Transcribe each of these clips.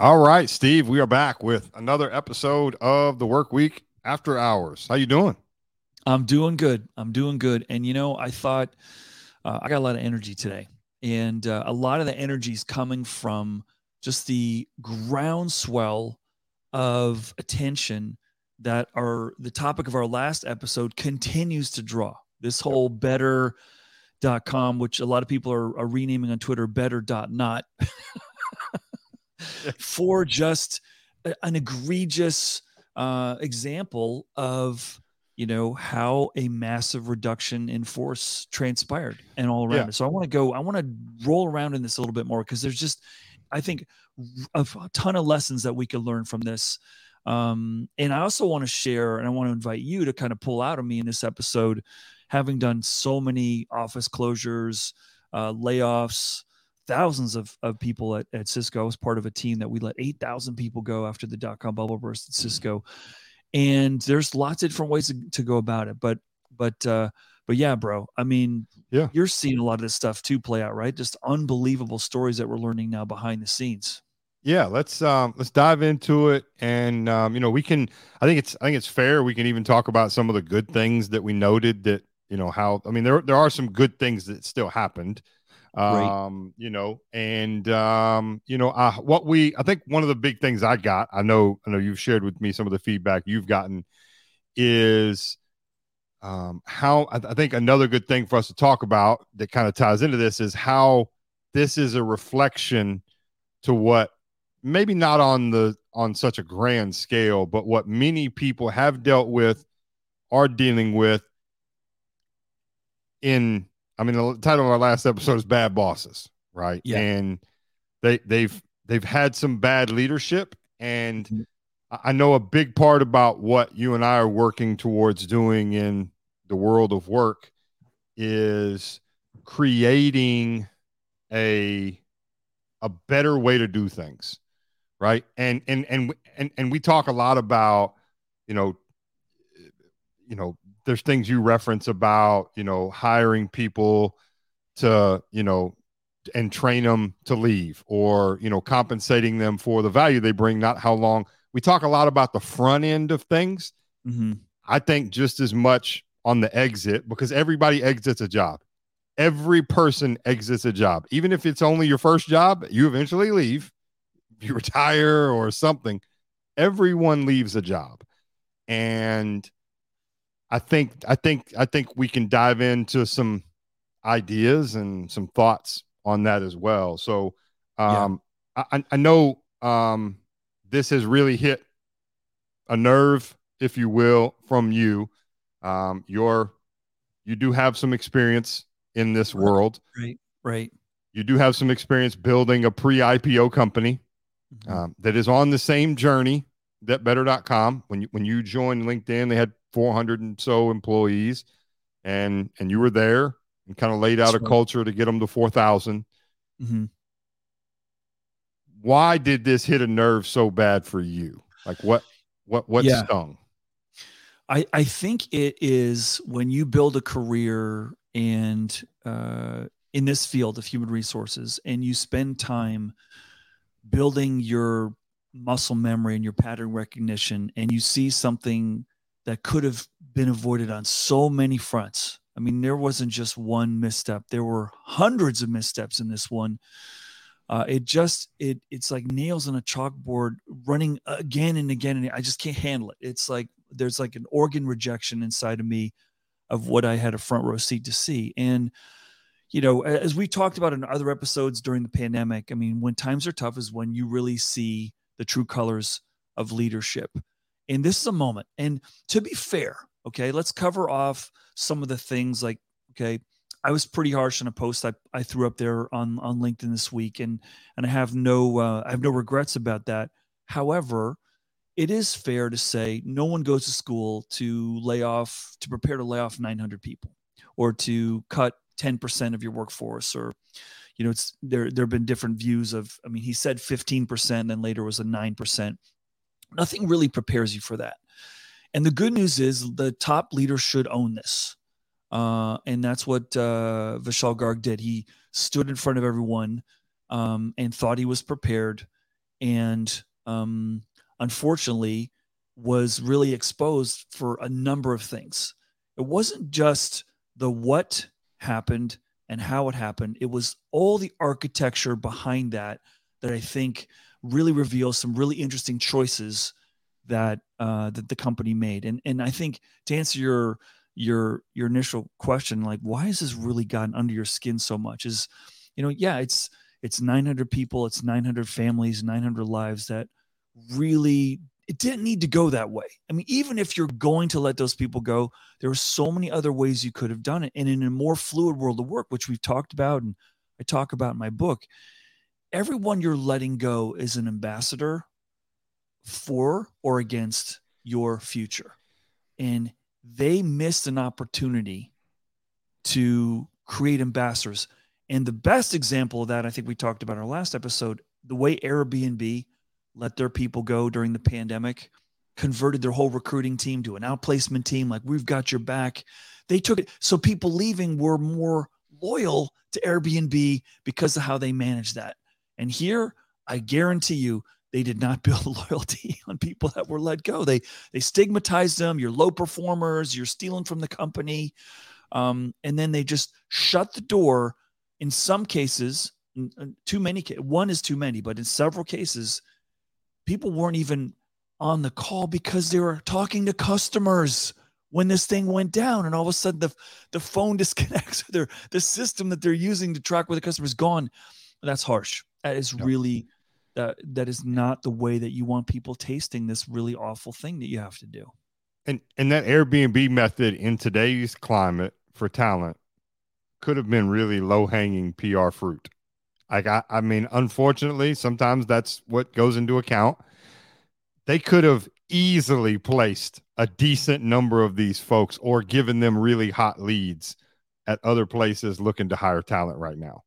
All right, Steve, we are back with another episode of the Work Week After Hours. How you doing? I'm doing good. I'm doing good. And you know, I thought uh, I got a lot of energy today, and uh, a lot of the energy is coming from just the groundswell of attention that our the topic of our last episode continues to draw. This whole better.com, which a lot of people are, are renaming on Twitter better.not, for just an egregious uh, example of you know how a massive reduction in force transpired and all around yeah. it. So I want to go. I want to roll around in this a little bit more because there's just, I think, a, a ton of lessons that we could learn from this. Um, and I also want to share, and I want to invite you to kind of pull out of me in this episode, having done so many office closures, uh, layoffs, thousands of, of people at, at Cisco. I was part of a team that we let 8,000 people go after the dot com bubble burst at Cisco. And there's lots of different ways to, to go about it. But, but, uh, but yeah, bro, I mean, yeah, you're seeing a lot of this stuff too play out, right? Just unbelievable stories that we're learning now behind the scenes. Yeah, let's um let's dive into it and um you know, we can I think it's I think it's fair we can even talk about some of the good things that we noted that, you know, how I mean there there are some good things that still happened um you know and um you know uh, what we i think one of the big things i got i know i know you've shared with me some of the feedback you've gotten is um how I, I think another good thing for us to talk about that kind of ties into this is how this is a reflection to what maybe not on the on such a grand scale but what many people have dealt with are dealing with in I mean, the title of our last episode is "Bad Bosses," right? Yeah. And they they've they've had some bad leadership, and mm-hmm. I know a big part about what you and I are working towards doing in the world of work is creating a a better way to do things right and and and and, and we talk a lot about you know you know there's things you reference about you know hiring people to you know and train them to leave or you know compensating them for the value they bring not how long. We talk a lot about the front end of things. Mm-hmm. i think just as much on the exit because everybody exits a job. Every person exits a job. Even if it's only your first job you eventually leave you retire or something. Everyone leaves a job. And I think I think I think we can dive into some ideas and some thoughts on that as well. So um, yeah. I, I know um, this has really hit a nerve, if you will, from you. Um, you're you do have some experience in this world, right? Right. You do have some experience building a pre-IPO company mm-hmm. um, that is on the same journey that Better.com. When you when you joined LinkedIn, they had 400 and so employees and and you were there and kind of laid out That's a right. culture to get them to 4000 mm-hmm. why did this hit a nerve so bad for you like what what what yeah. stung i i think it is when you build a career and uh in this field of human resources and you spend time building your muscle memory and your pattern recognition and you see something that could have been avoided on so many fronts. I mean, there wasn't just one misstep; there were hundreds of missteps in this one. Uh, it just it it's like nails on a chalkboard running again and again, and I just can't handle it. It's like there's like an organ rejection inside of me of what I had a front row seat to see, and you know, as we talked about in other episodes during the pandemic, I mean, when times are tough is when you really see the true colors of leadership. And this is a moment. And to be fair, okay, let's cover off some of the things like, okay, I was pretty harsh in a post I, I threw up there on, on LinkedIn this week, and and I have no uh, I have no regrets about that. However, it is fair to say no one goes to school to lay off to prepare to lay off 900 people or to cut 10% of your workforce or you know it's there there have been different views of i mean he said 15% and later was a 9% Nothing really prepares you for that. And the good news is the top leader should own this. Uh, and that's what uh, Vishal Garg did. He stood in front of everyone um, and thought he was prepared and um, unfortunately was really exposed for a number of things. It wasn't just the what happened and how it happened, it was all the architecture behind that that I think really reveals some really interesting choices that uh, that the company made. And and I think to answer your your your initial question, like why has this really gotten under your skin so much? Is you know, yeah, it's it's 900 people, it's 900 families, 900 lives that really it didn't need to go that way. I mean, even if you're going to let those people go, there are so many other ways you could have done it. And in a more fluid world of work, which we've talked about and I talk about in my book, everyone you're letting go is an ambassador for or against your future. And they missed an opportunity to create ambassadors. And the best example of that, I think we talked about in our last episode, the way Airbnb let their people go during the pandemic, converted their whole recruiting team to an outplacement team. Like, we've got your back. They took it. So people leaving were more loyal to Airbnb because of how they managed that. And here, I guarantee you, they did not build loyalty on people that were let go. They they stigmatized them. You're low performers. You're stealing from the company, um, and then they just shut the door. In some cases, too many. One is too many, but in several cases, people weren't even on the call because they were talking to customers when this thing went down. And all of a sudden the, the phone disconnects or their the system that they're using to track where the customer is gone. That's harsh. That is really that that is not the way that you want people tasting this really awful thing that you have to do. And and that airbnb method in today's climate for talent could have been really low hanging pr fruit like I, I mean, unfortunately, sometimes that's what goes into account. They could have easily placed a decent number of these folks or given them really hot leads at other places looking to hire talent right now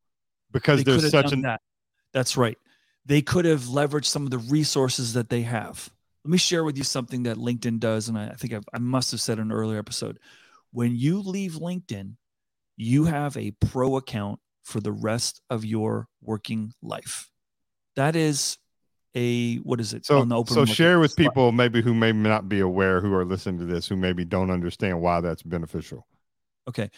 because they there's such an that. that's right they could have leveraged some of the resources that they have let me share with you something that linkedin does and i, I think I've, i must have said in an earlier episode when you leave linkedin you have a pro account for the rest of your working life. That is a what is it? So, so share with people maybe who may not be aware who are listening to this who maybe don't understand why that's beneficial. Okay.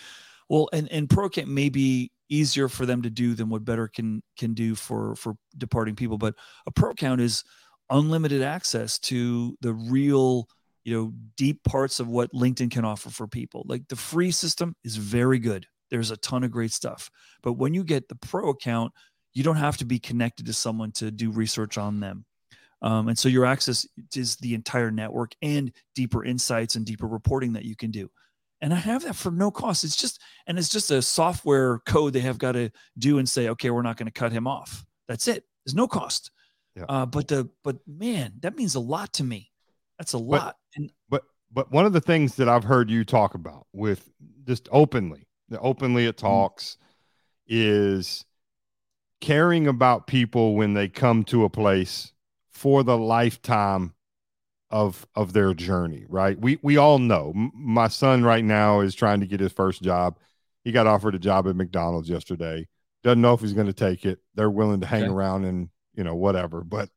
Well, and and ProAccount may be easier for them to do than what Better can can do for for departing people, but a pro account is unlimited access to the real you know deep parts of what linkedin can offer for people like the free system is very good there's a ton of great stuff. But when you get the pro account, you don't have to be connected to someone to do research on them. Um, and so your access is the entire network and deeper insights and deeper reporting that you can do. And I have that for no cost. It's just, and it's just a software code they have got to do and say, okay, we're not going to cut him off. That's it. There's no cost. Yeah. Uh, but the, but man, that means a lot to me. That's a lot. But, and, but, but one of the things that I've heard you talk about with just openly openly it mm-hmm. talks is caring about people when they come to a place for the lifetime of of their journey right? We we all know. M- my son right now is trying to get his first job. He got offered a job at mcdonald's yesterday. Doesn't know if he's going to take it. They're willing to hang okay. around and you know whatever. But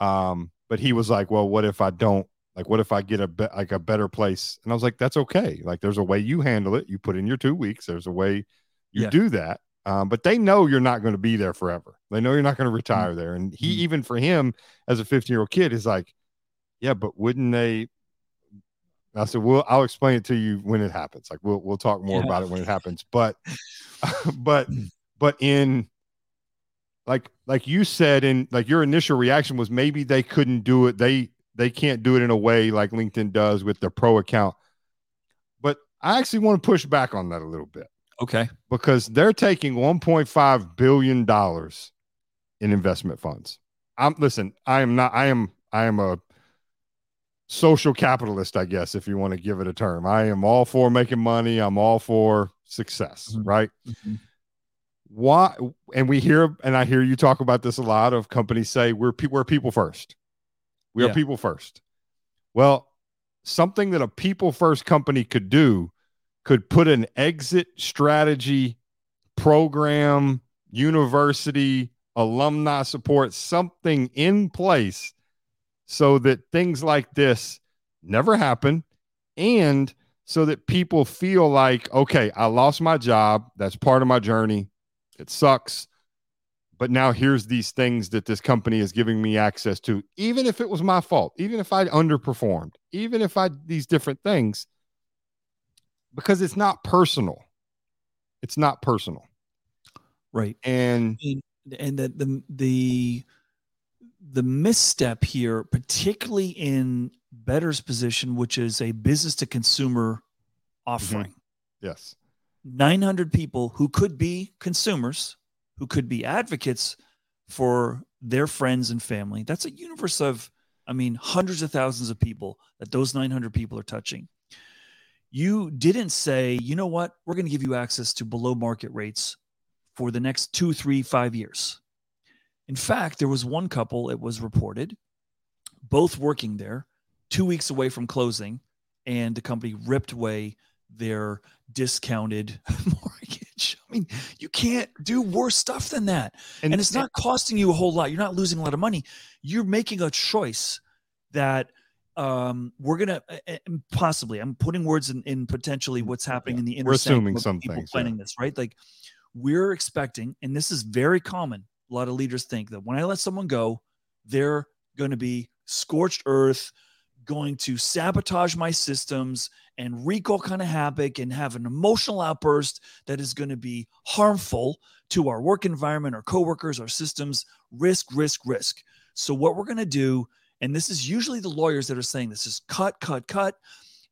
um but he was like well what if i don't like, what if I get a be- like a better place? And I was like, that's okay. Like, there's a way you handle it. You put in your two weeks. There's a way you yeah. do that. Um, but they know you're not going to be there forever. They know you're not going to mm-hmm. retire mm-hmm. there. And he, even for him as a 15 year old kid, is like, yeah, but wouldn't they? I said, well, I'll explain it to you when it happens. Like, we'll we'll talk more yeah. about it when it happens. But, but, but in like like you said, in like your initial reaction was maybe they couldn't do it. They they can't do it in a way like LinkedIn does with their pro account. But I actually want to push back on that a little bit. Okay. Because they're taking 1.5 billion dollars in investment funds. I'm listen, I am not I am I am a social capitalist, I guess, if you want to give it a term. I am all for making money. I'm all for success, mm-hmm. right? Mm-hmm. Why? And we hear, and I hear you talk about this a lot of companies say we're pe- we're people first. We yeah. are people first. Well, something that a people first company could do could put an exit strategy program, university, alumni support, something in place so that things like this never happen and so that people feel like, okay, I lost my job. That's part of my journey. It sucks. But now here's these things that this company is giving me access to, even if it was my fault, even if I underperformed, even if I these different things, because it's not personal. It's not personal. Right. And and the the the the misstep here, particularly in Better's position, which is a business to consumer offering. Mm-hmm. Yes. 900 people who could be consumers, who could be advocates for their friends and family. That's a universe of, I mean, hundreds of thousands of people that those 900 people are touching. You didn't say, you know what, we're going to give you access to below market rates for the next two, three, five years. In fact, there was one couple, it was reported, both working there, two weeks away from closing, and the company ripped away their discounted. I mean, you can't do worse stuff than that. And, and it's not costing you a whole lot. You're not losing a lot of money. You're making a choice that um, we're gonna uh, possibly. I'm putting words in, in potentially what's happening yeah. in the inner. We're assuming some things. Planning yeah. this, right? Like we're expecting, and this is very common. A lot of leaders think that when I let someone go, they're going to be scorched earth, going to sabotage my systems and wreak all kind of havoc and have an emotional outburst that is going to be harmful to our work environment, our coworkers, our systems. Risk, risk, risk. So what we're going to do, and this is usually the lawyers that are saying this, is cut, cut, cut.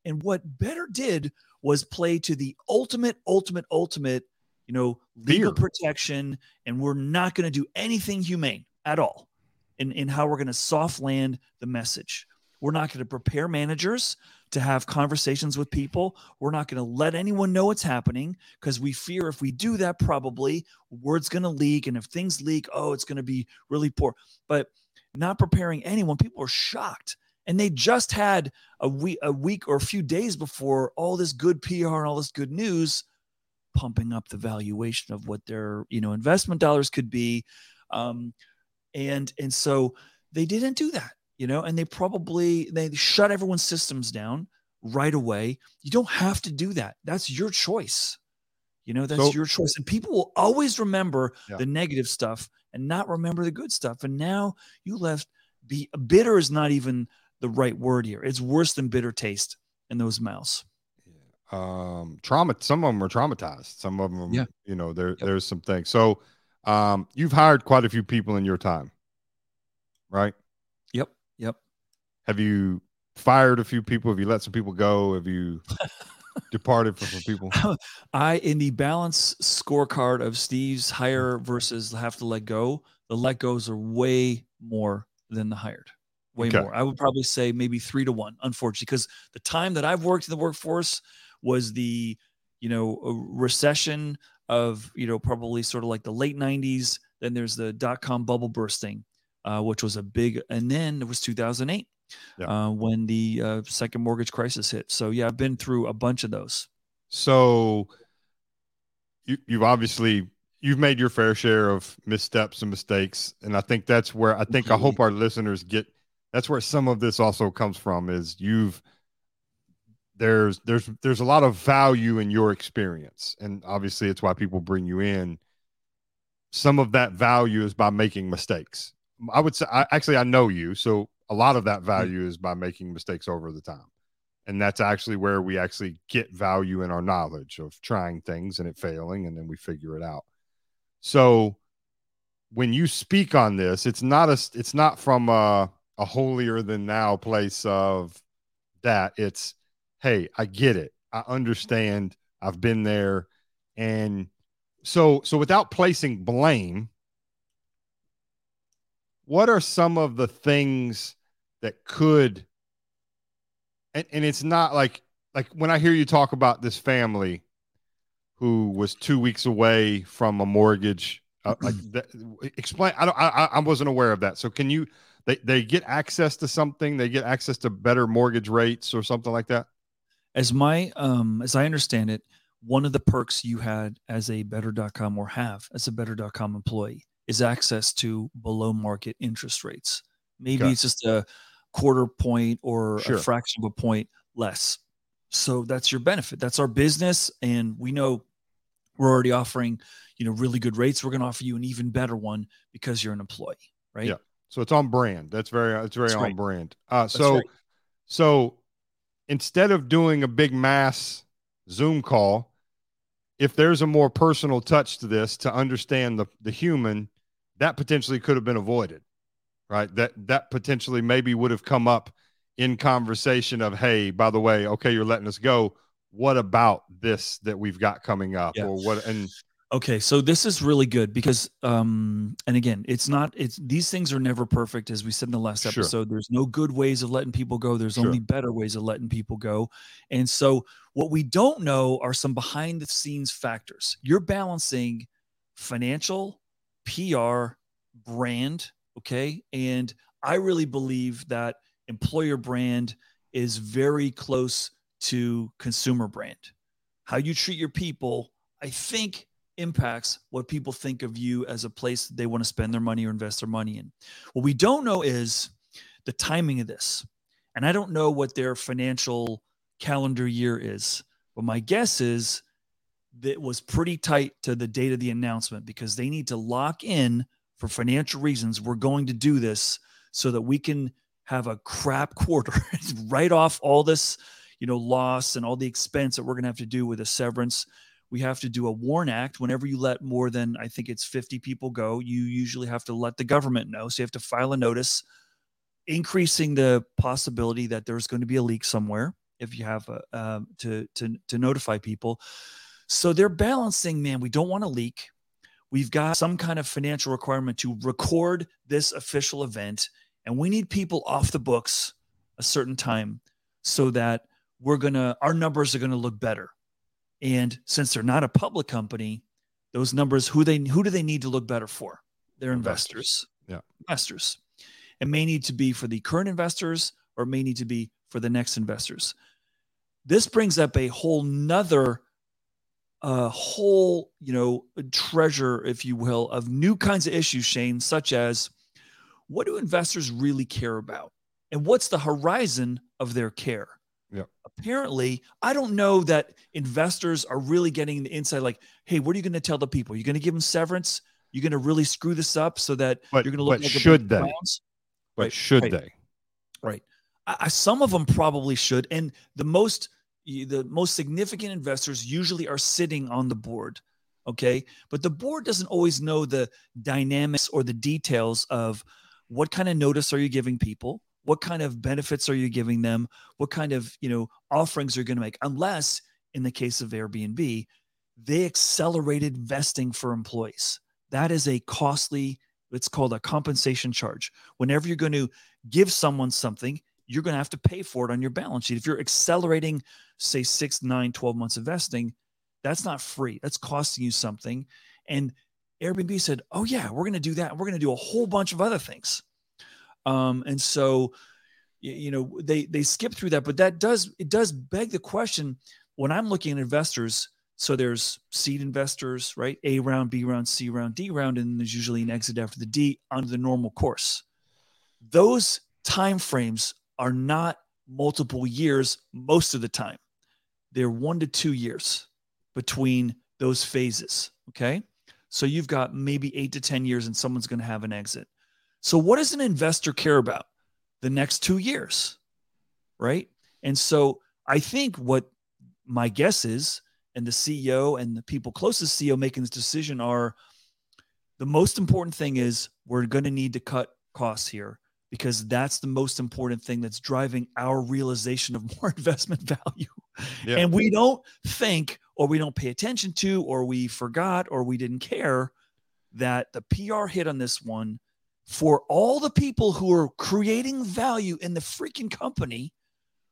And what Better did was play to the ultimate, ultimate, ultimate, you know, legal Fear. protection, and we're not going to do anything humane at all in, in how we're going to soft land the message. We're not going to prepare managers to have conversations with people. We're not going to let anyone know what's happening because we fear if we do that, probably word's going to leak. And if things leak, oh, it's going to be really poor. But not preparing anyone, people are shocked. And they just had a week, a week or a few days before all this good PR and all this good news, pumping up the valuation of what their you know investment dollars could be, um, and and so they didn't do that you know, and they probably they shut everyone's systems down right away. You don't have to do that. That's your choice. You know, that's so, your choice. And people will always remember yeah. the negative stuff and not remember the good stuff. And now you left be bitter is not even the right word here. It's worse than bitter taste in those mouths. Um, trauma. Some of them are traumatized. Some of them, yeah. you know, there yep. there's some things. So, um, you've hired quite a few people in your time, right? Yep. Have you fired a few people? Have you let some people go? Have you departed from some people? Oh, I in the balance scorecard of Steve's hire versus have to let go, the let goes are way more than the hired. Way okay. more. I would probably say maybe three to one, unfortunately, because the time that I've worked in the workforce was the, you know, recession of, you know, probably sort of like the late 90s. Then there's the dot com bubble bursting uh, which was a big, and then it was 2008 yeah. uh, when the uh, second mortgage crisis hit. So yeah, I've been through a bunch of those. So you, you've obviously you've made your fair share of missteps and mistakes, and I think that's where I think I hope our listeners get. That's where some of this also comes from. Is you've there's there's there's a lot of value in your experience, and obviously it's why people bring you in. Some of that value is by making mistakes I would say, I, actually, I know you. So a lot of that mm-hmm. value is by making mistakes over the time. And that's actually where we actually get value in our knowledge of trying things and it failing, and then we figure it out. So when you speak on this, it's not a, it's not from a, a holier than thou place of that. It's, hey, I get it. I understand. I've been there. And so, so without placing blame, what are some of the things that could and, and it's not like like when I hear you talk about this family who was two weeks away from a mortgage, uh, like that, explain. I don't. I, I wasn't aware of that. So can you? They they get access to something. They get access to better mortgage rates or something like that. As my um as I understand it, one of the perks you had as a better.com or have as a better.com employee is access to below market interest rates. Maybe okay. it's just a quarter point or sure. a fraction of a point less. So that's your benefit. That's our business. And we know we're already offering, you know, really good rates. We're going to offer you an even better one because you're an employee, right? Yeah. So it's on brand. That's very, it's very that's on right. brand. Uh, so, right. so instead of doing a big mass Zoom call, if there's a more personal touch to this to understand the, the human, that potentially could have been avoided, right? That that potentially maybe would have come up in conversation of, hey, by the way, okay, you're letting us go. What about this that we've got coming up, yeah. or what? And Okay, so this is really good because, um, and again, it's not. It's these things are never perfect, as we said in the last sure. episode. There's no good ways of letting people go. There's sure. only better ways of letting people go. And so, what we don't know are some behind the scenes factors. You're balancing financial, PR, brand. Okay, and I really believe that employer brand is very close to consumer brand. How you treat your people, I think impacts what people think of you as a place they want to spend their money or invest their money in. What we don't know is the timing of this. And I don't know what their financial calendar year is, but my guess is that was pretty tight to the date of the announcement because they need to lock in for financial reasons. We're going to do this so that we can have a crap quarter, write off all this, you know, loss and all the expense that we're going to have to do with a severance we have to do a WARN Act. Whenever you let more than, I think it's 50 people go, you usually have to let the government know. So you have to file a notice, increasing the possibility that there's going to be a leak somewhere if you have a, um, to, to, to notify people. So they're balancing, man, we don't want to leak. We've got some kind of financial requirement to record this official event, and we need people off the books a certain time so that we're going to, our numbers are going to look better and since they're not a public company, those numbers, who they who do they need to look better for? They're investors. investors. Yeah. Investors. It may need to be for the current investors or it may need to be for the next investors. This brings up a whole nother a whole, you know, treasure, if you will, of new kinds of issues, Shane, such as what do investors really care about? And what's the horizon of their care? Yeah. Apparently, I don't know that investors are really getting the insight like, hey, what are you going to tell the people? You're going to give them severance? You're going to really screw this up so that but, you're going to look like should they? Clowns? But right, should right, they? Right. I, some of them probably should. And the most the most significant investors usually are sitting on the board. Okay. But the board doesn't always know the dynamics or the details of what kind of notice are you giving people? what kind of benefits are you giving them what kind of you know offerings are you going to make unless in the case of airbnb they accelerated vesting for employees that is a costly it's called a compensation charge whenever you're going to give someone something you're going to have to pay for it on your balance sheet if you're accelerating say 6 9 12 months of vesting that's not free that's costing you something and airbnb said oh yeah we're going to do that we're going to do a whole bunch of other things um, and so, you know, they they skip through that, but that does it does beg the question when I'm looking at investors. So there's seed investors, right? A round, B round, C round, D round, and there's usually an exit after the D under the normal course. Those time frames are not multiple years most of the time. They're one to two years between those phases. Okay. So you've got maybe eight to 10 years and someone's going to have an exit. So, what does an investor care about? The next two years, right? And so, I think what my guess is, and the CEO and the people closest to CEO making this decision are the most important thing is we're going to need to cut costs here because that's the most important thing that's driving our realization of more investment value. Yeah. And we don't think, or we don't pay attention to, or we forgot, or we didn't care that the PR hit on this one for all the people who are creating value in the freaking company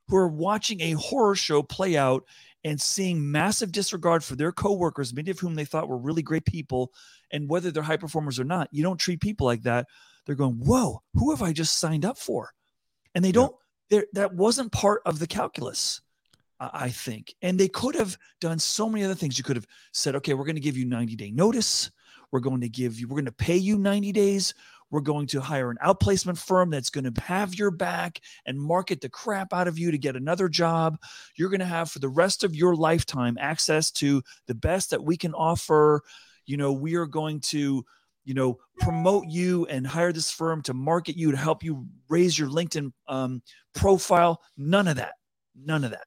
who are watching a horror show play out and seeing massive disregard for their coworkers, many of whom they thought were really great people, and whether they're high performers or not, you don't treat people like that. They're going, "Whoa, who have I just signed up for?" And they don't. Yeah. That wasn't part of the calculus, I think. And they could have done so many other things. You could have said, "Okay, we're going to give you 90 day notice. We're going to give you, we're going to pay you 90 days. We're going to hire an outplacement firm that's going to have your back and market the crap out of you to get another job. You're going to have for the rest of your lifetime access to the best that we can offer. You know, we are going to, you know, promote you and hire this firm to market you to help you raise your LinkedIn um, profile. None of that. None of that.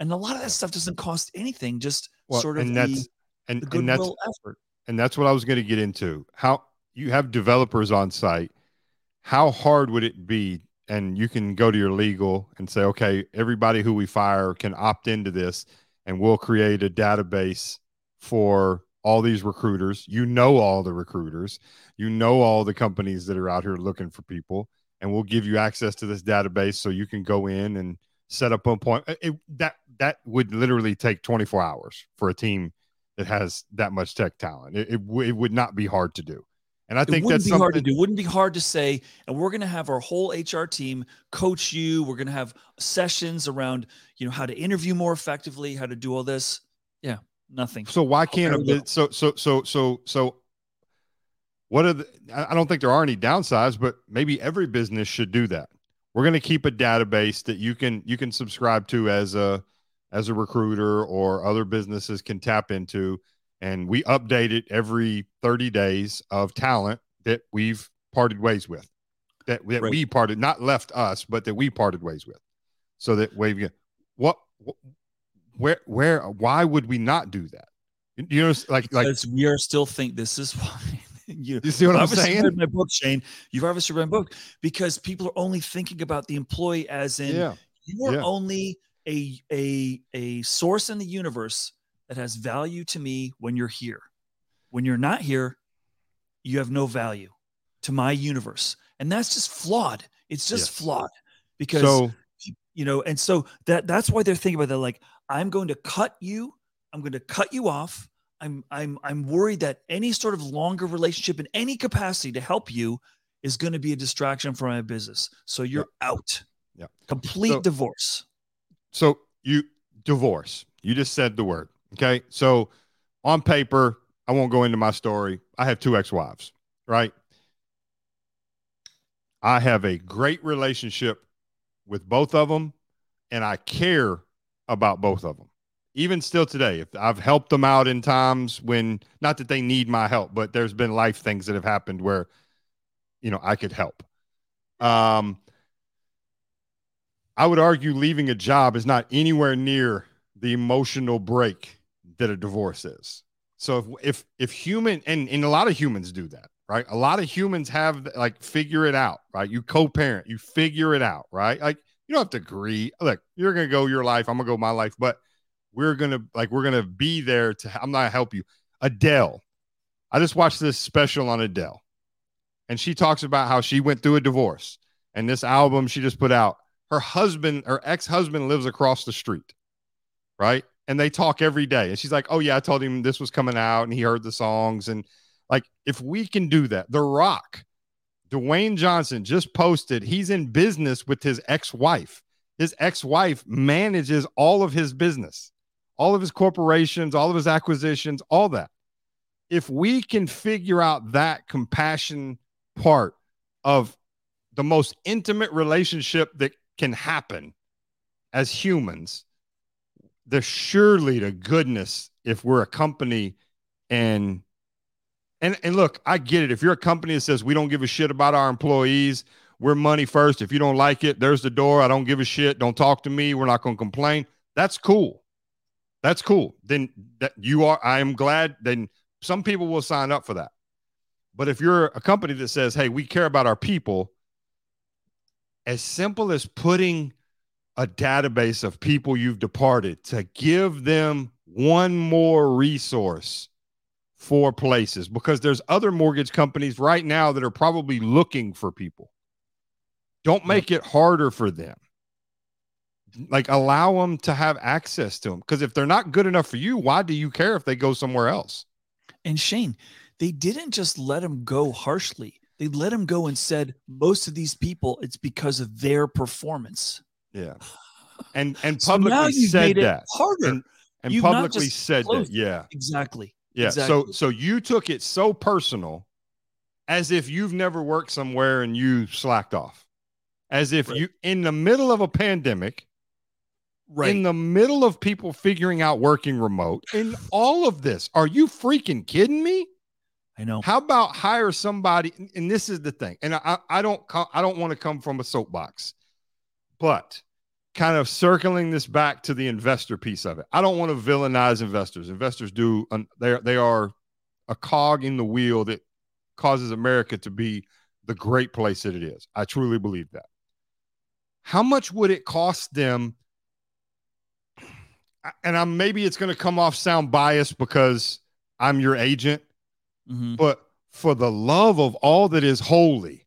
And a lot of that stuff doesn't cost anything. Just well, sort of and that's, the, and, the and that's effort. And that's what I was going to get into. How you have developers on site, how hard would it be? And you can go to your legal and say, okay, everybody who we fire can opt into this, and we'll create a database for all these recruiters. You know all the recruiters, you know all the companies that are out here looking for people, and we'll give you access to this database so you can go in and set up an appointment. Uh, it, that that would literally take 24 hours for a team that has that much tech talent. It, it, it would not be hard to do. And I think that's be hard to do. It wouldn't be hard to say. And we're going to have our whole HR team coach you. We're going to have sessions around, you know, how to interview more effectively, how to do all this. Yeah, nothing. So why can't a so so so so so what are the I don't think there are any downsides, but maybe every business should do that. We're going to keep a database that you can you can subscribe to as a as a recruiter or other businesses can tap into and we update it every 30 days of talent that we've parted ways with that, that right. we parted not left us but that we parted ways with so that we what where where why would we not do that you know like because like we are still think this is why you, you see what I'm saying? Read my book, Shane. You've obviously read my book because people are only thinking about the employee as in yeah. you are yeah. only a a a source in the universe that has value to me when you're here. When you're not here, you have no value to my universe. And that's just flawed. It's just yes. flawed because so, you know, and so that that's why they're thinking about that like I'm going to cut you, I'm going to cut you off. I'm I'm I'm worried that any sort of longer relationship in any capacity to help you is going to be a distraction for my business. So you're out. Yeah. Complete so, divorce. So you divorce. You just said the word. Okay. So on paper, I won't go into my story. I have two ex wives, right? I have a great relationship with both of them, and I care about both of them. Even still today, if I've helped them out in times when not that they need my help, but there's been life things that have happened where, you know, I could help. Um, I would argue leaving a job is not anywhere near the emotional break that a divorce is. So if if if human and, and a lot of humans do that, right? A lot of humans have like figure it out, right? You co-parent, you figure it out, right? Like you don't have to agree. Look, you're gonna go your life, I'm gonna go my life, but we're gonna like we're gonna be there to I'm not help you. Adele. I just watched this special on Adele. And she talks about how she went through a divorce. And this album she just put out, her husband, her ex-husband lives across the street. Right and they talk every day. And she's like, "Oh yeah, I told him this was coming out, and he heard the songs." And like, if we can do that, The Rock, Dwayne Johnson just posted he's in business with his ex-wife. His ex-wife manages all of his business, all of his corporations, all of his acquisitions, all that. If we can figure out that compassion part of the most intimate relationship that can happen as humans there's surely the goodness if we're a company and and and look, I get it. If you're a company that says we don't give a shit about our employees, we're money first. If you don't like it, there's the door. I don't give a shit. Don't talk to me. We're not going to complain. That's cool. That's cool. Then that you are. I am glad. Then some people will sign up for that. But if you're a company that says, "Hey, we care about our people," as simple as putting a database of people you've departed to give them one more resource for places because there's other mortgage companies right now that are probably looking for people. Don't make it harder for them. Like allow them to have access to them because if they're not good enough for you, why do you care if they go somewhere else? And Shane, they didn't just let them go harshly. They let them go and said most of these people it's because of their performance. Yeah. And and publicly so said that. Harder. And, and publicly said that. Yeah. Exactly. Yeah. Exactly. So so you took it so personal as if you've never worked somewhere and you slacked off. As if right. you in the middle of a pandemic, right in the middle of people figuring out working remote in all of this are you freaking kidding me i know how about hire somebody and this is the thing and i i don't i don't want to come from a soapbox but kind of circling this back to the investor piece of it. I don't want to villainize investors. Investors do they they are a cog in the wheel that causes america to be the great place that it is. I truly believe that. How much would it cost them? And I'm maybe it's going to come off sound biased because I'm your agent, mm-hmm. but for the love of all that is holy,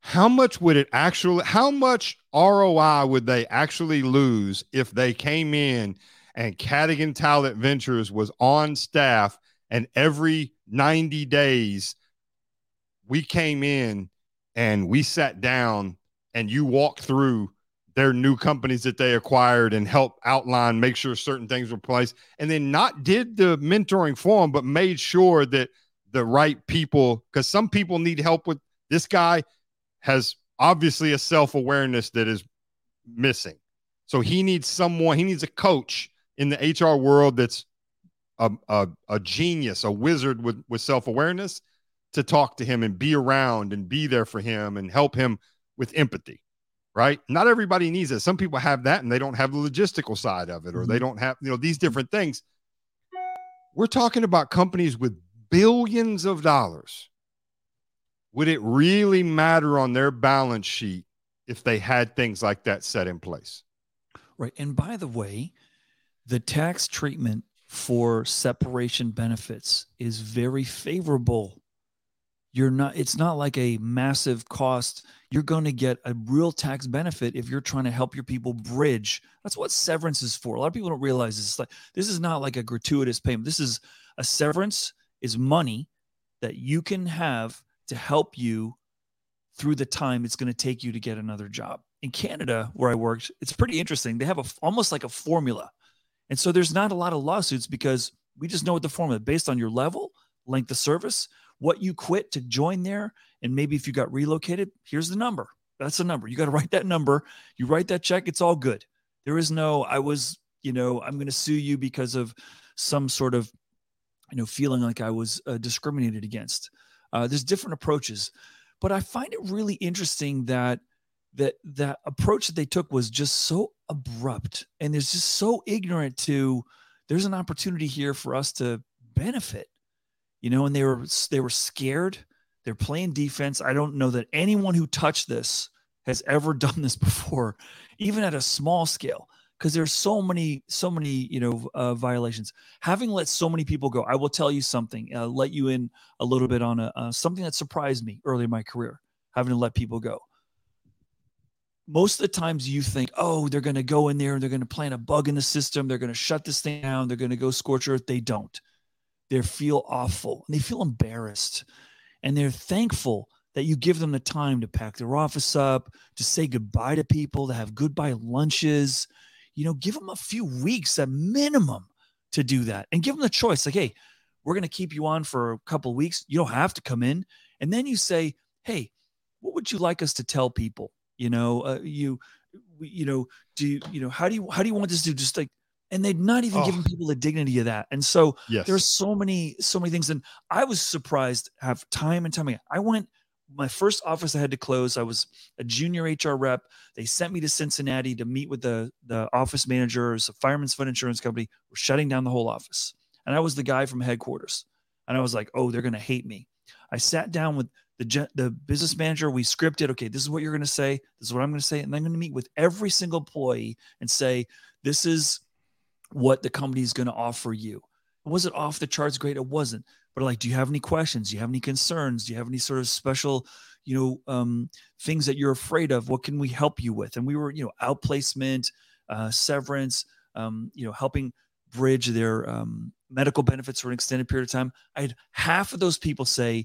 how much would it actually, how much ROI would they actually lose if they came in and Cadigan Talent Ventures was on staff and every 90 days we came in and we sat down and you walked through their new companies that they acquired and help outline, make sure certain things were placed, and then not did the mentoring for them, but made sure that the right people, because some people need help with this guy has obviously a self awareness that is missing. So he needs someone, he needs a coach in the HR world that's a, a, a genius, a wizard with, with self awareness to talk to him and be around and be there for him and help him with empathy right? Not everybody needs it. Some people have that and they don't have the logistical side of it, or they mm-hmm. don't have, you know, these different things. We're talking about companies with billions of dollars. Would it really matter on their balance sheet if they had things like that set in place? Right. And by the way, the tax treatment for separation benefits is very favorable. You're not it's not like a massive cost. You're going to get a real tax benefit if you're trying to help your people bridge. That's what severance is for. A lot of people don't realize this. Like this is not like a gratuitous payment. This is a severance is money that you can have to help you through the time it's going to take you to get another job in canada where i worked it's pretty interesting they have a almost like a formula and so there's not a lot of lawsuits because we just know what the formula based on your level length of service what you quit to join there. And maybe if you got relocated, here's the number. That's the number. You got to write that number. You write that check, it's all good. There is no, I was, you know, I'm going to sue you because of some sort of, you know, feeling like I was uh, discriminated against. Uh, there's different approaches, but I find it really interesting that that that approach that they took was just so abrupt and there's just so ignorant to there's an opportunity here for us to benefit you know, and they were they were scared. They're playing defense. I don't know that anyone who touched this has ever done this before, even at a small scale, because there's so many so many you know uh, violations. Having let so many people go, I will tell you something. Uh, let you in a little bit on a uh, something that surprised me early in my career, having to let people go most of the times you think, oh, they're going to go in there and they're going to plant a bug in the system. They're going to shut this thing down. They're going to go scorch earth. They don't they feel awful and they feel embarrassed and they're thankful that you give them the time to pack their office up, to say goodbye to people, to have goodbye lunches. You know, give them a few weeks at minimum to do that and give them the choice like, hey, we're going to keep you on for a couple weeks. You don't have to come in. And then you say, hey, what would you like us to tell people? You know, uh, you, you know, do you, you know, how do you, how do you want this to just like, and they'd not even oh. given people the dignity of that. And so yes. there's so many, so many things. And I was surprised have time and time again. I went my first office I had to close. I was a junior HR rep. They sent me to Cincinnati to meet with the the office managers, a fireman's fund insurance company. We're shutting down the whole office. And I was the guy from headquarters. And I was like, oh, they're gonna hate me. I sat down with the the business manager. We scripted, okay, this is what you're gonna say, this is what I'm gonna say, and I'm gonna meet with every single employee and say, this is what the company is going to offer you. Was it off the charts great? It wasn't. But like, do you have any questions? Do you have any concerns? Do you have any sort of special, you know, um, things that you're afraid of? What can we help you with? And we were, you know, outplacement, uh, severance, um, you know, helping bridge their um, medical benefits for an extended period of time. I had half of those people say,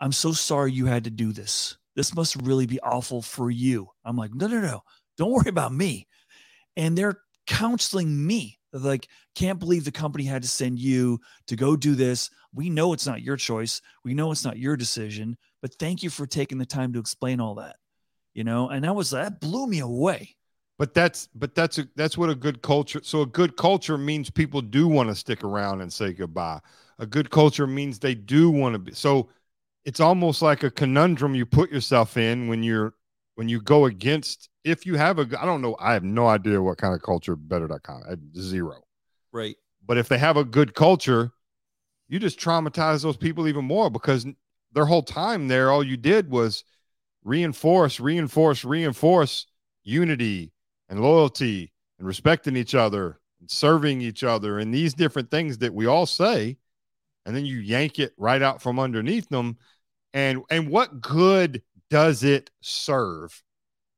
I'm so sorry you had to do this. This must really be awful for you. I'm like, no, no, no, don't worry about me. And they're counseling me like can't believe the company had to send you to go do this. We know it's not your choice. We know it's not your decision but thank you for taking the time to explain all that you know? And that was that blew me away. But that's but that's a, that's what a good culture so a good culture means people do want to stick around and say goodbye. A good culture means they do want to be so it's almost like a conundrum you put yourself in when you're when you go against if you have a i don't know i have no idea what kind of culture better.com zero. Right. But if they have a good culture you just traumatize those people even more because their whole time there all you did was reinforce reinforce reinforce unity and loyalty and respecting each other and serving each other and these different things that we all say and then you yank it right out from underneath them. And and what good does it serve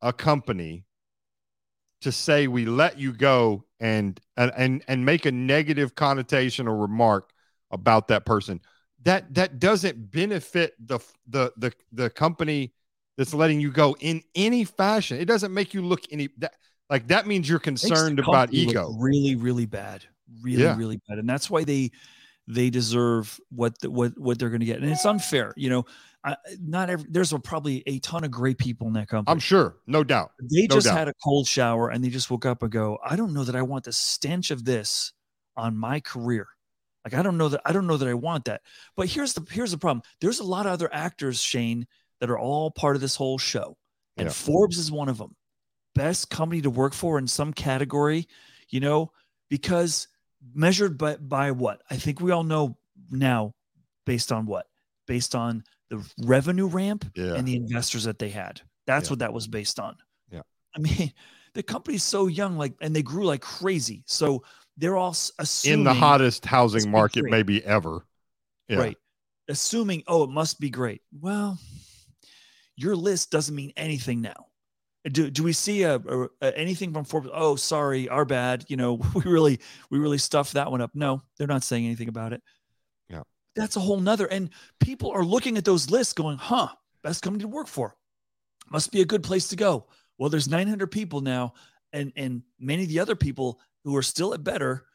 a company to say we let you go and and and make a negative connotation or remark about that person. That that doesn't benefit the the the the company that's letting you go in any fashion. It doesn't make you look any that like that means you're concerned about ego. really really bad. Really yeah. really bad. And that's why they they deserve what the, what what they're going to get. And it's unfair you know I, not every there's a, probably a ton of great people in that company. I'm sure, no doubt. They no just doubt. had a cold shower and they just woke up and go, I don't know that I want the stench of this on my career. Like I don't know that I don't know that I want that. But here's the here's the problem. There's a lot of other actors, Shane, that are all part of this whole show, and yeah. Forbes is one of them. Best company to work for in some category, you know, because measured by by what? I think we all know now, based on what? Based on the revenue ramp yeah. and the investors that they had. That's yeah. what that was based on. Yeah. I mean, the company's so young, like, and they grew like crazy. So they're all assuming in the hottest housing market maybe ever. Yeah. Right. Assuming, oh, it must be great. Well, your list doesn't mean anything now. Do, do we see a, a, a, anything from Forbes? Oh, sorry, our bad. You know, we really we really stuffed that one up. No, they're not saying anything about it that's a whole nother. And people are looking at those lists going, huh, best company to work for. Must be a good place to go. Well, there's 900 people now. And, and many of the other people who are still at better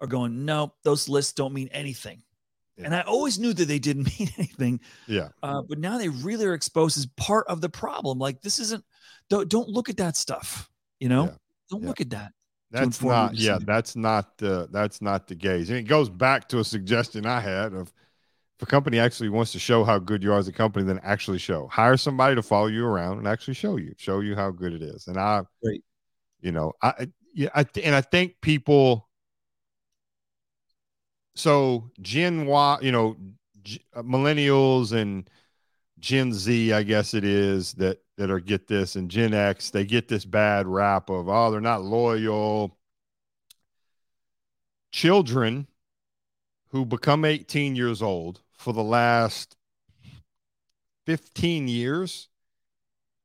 are going, no, those lists don't mean anything. Yeah. And I always knew that they didn't mean anything. Yeah. Uh, but now they really are exposed as part of the problem. Like this isn't, don't, don't look at that stuff. You know, yeah. don't yeah. look at that. That's not, yeah, that's not the that's not the gaze. And it goes back to a suggestion I had of if a company actually wants to show how good you are as a company, then actually show. Hire somebody to follow you around and actually show you, show you how good it is. And I, Great. you know, I, yeah, I, and I think people. So Gen Y, you know, uh, millennials and Gen Z, I guess it is that that are get this, and Gen X, they get this bad rap of oh, they're not loyal. Children who become 18 years old for the last 15 years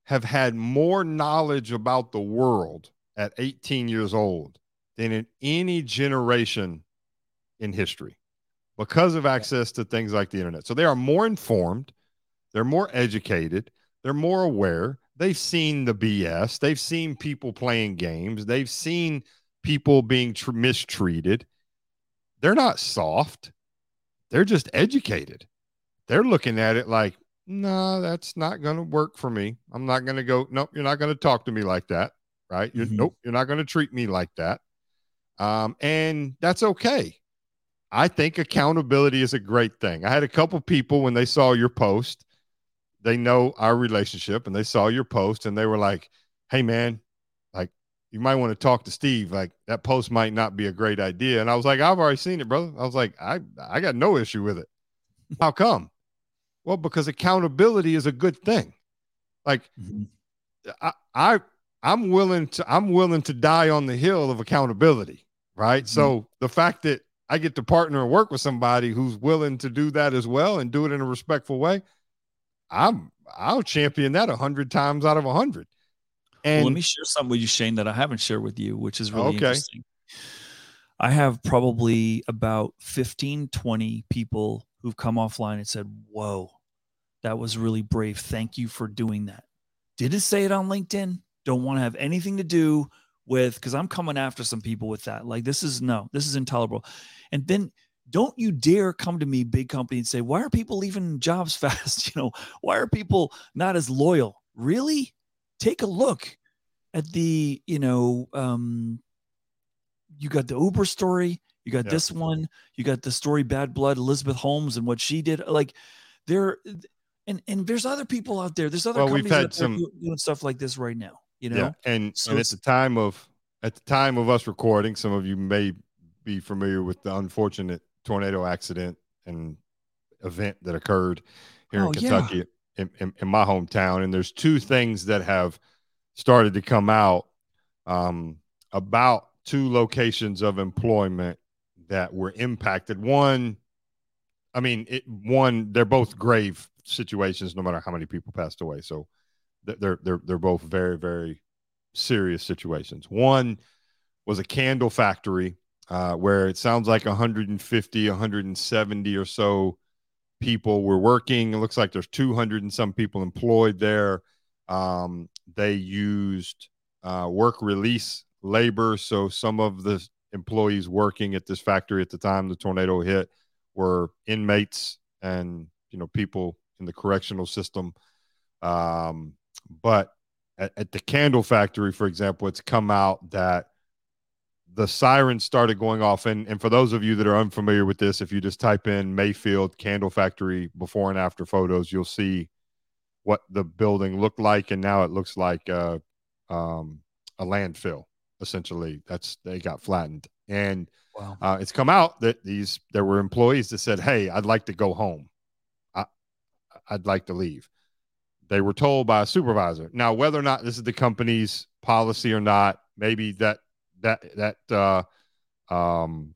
have had more knowledge about the world at 18 years old than in any generation in history because of access to things like the internet. So they are more informed they're more educated. They're more aware. They've seen the BS. They've seen people playing games. They've seen people being tr- mistreated. They're not soft. They're just educated. They're looking at it like, no, nah, that's not going to work for me. I'm not going to go. Nope, you're not going to talk to me like that. Right? You, mm-hmm. Nope, you're not going to treat me like that. Um, and that's okay. I think accountability is a great thing. I had a couple people when they saw your post they know our relationship and they saw your post and they were like, "Hey, man, like you might want to talk to Steve. Like that post might not be a great idea." And I was like, "I've already seen it, brother." I was like, "I I got no issue with it." How come? Well, because accountability is a good thing. Like mm-hmm. I I I'm willing to I'm willing to die on the hill of accountability, right? Mm-hmm. So the fact that I get to partner and work with somebody who's willing to do that as well and do it in a respectful way, I'm I'll champion that a hundred times out of a hundred. And well, let me share something with you, Shane, that I haven't shared with you, which is really okay. interesting. I have probably about 15, 20 people who've come offline and said, Whoa, that was really brave. Thank you for doing that. Didn't say it on LinkedIn. Don't want to have anything to do with because I'm coming after some people with that. Like this is no, this is intolerable. And then don't you dare come to me, big company, and say, why are people leaving jobs fast? You know, why are people not as loyal? Really? Take a look at the, you know, um, you got the Uber story, you got yeah. this one, you got the story Bad Blood, Elizabeth Holmes and what she did. Like there and and there's other people out there. There's other well, companies we've had some, doing stuff like this right now. You know, yeah. and so and at the time of at the time of us recording, some of you may be familiar with the unfortunate tornado accident and event that occurred here oh, in Kentucky yeah. in, in, in, my hometown. And there's two things that have started to come out um, about two locations of employment that were impacted. One, I mean, it, one, they're both grave situations, no matter how many people passed away. So they're they're they're both very very serious situations. One was a candle factory uh, where it sounds like 150, 170 or so people were working. It looks like there's 200 and some people employed there. Um, they used uh, work release labor, so some of the employees working at this factory at the time the tornado hit were inmates and you know people in the correctional system. Um, but at, at the candle factory, for example, it's come out that the sirens started going off. And, and for those of you that are unfamiliar with this, if you just type in Mayfield Candle Factory before and after photos, you'll see what the building looked like. And now it looks like uh, um, a landfill, essentially. That's they got flattened. And wow. uh, it's come out that these there were employees that said, Hey, I'd like to go home. I, I'd like to leave. They were told by a supervisor. Now, whether or not this is the company's policy or not, maybe that that that uh, um,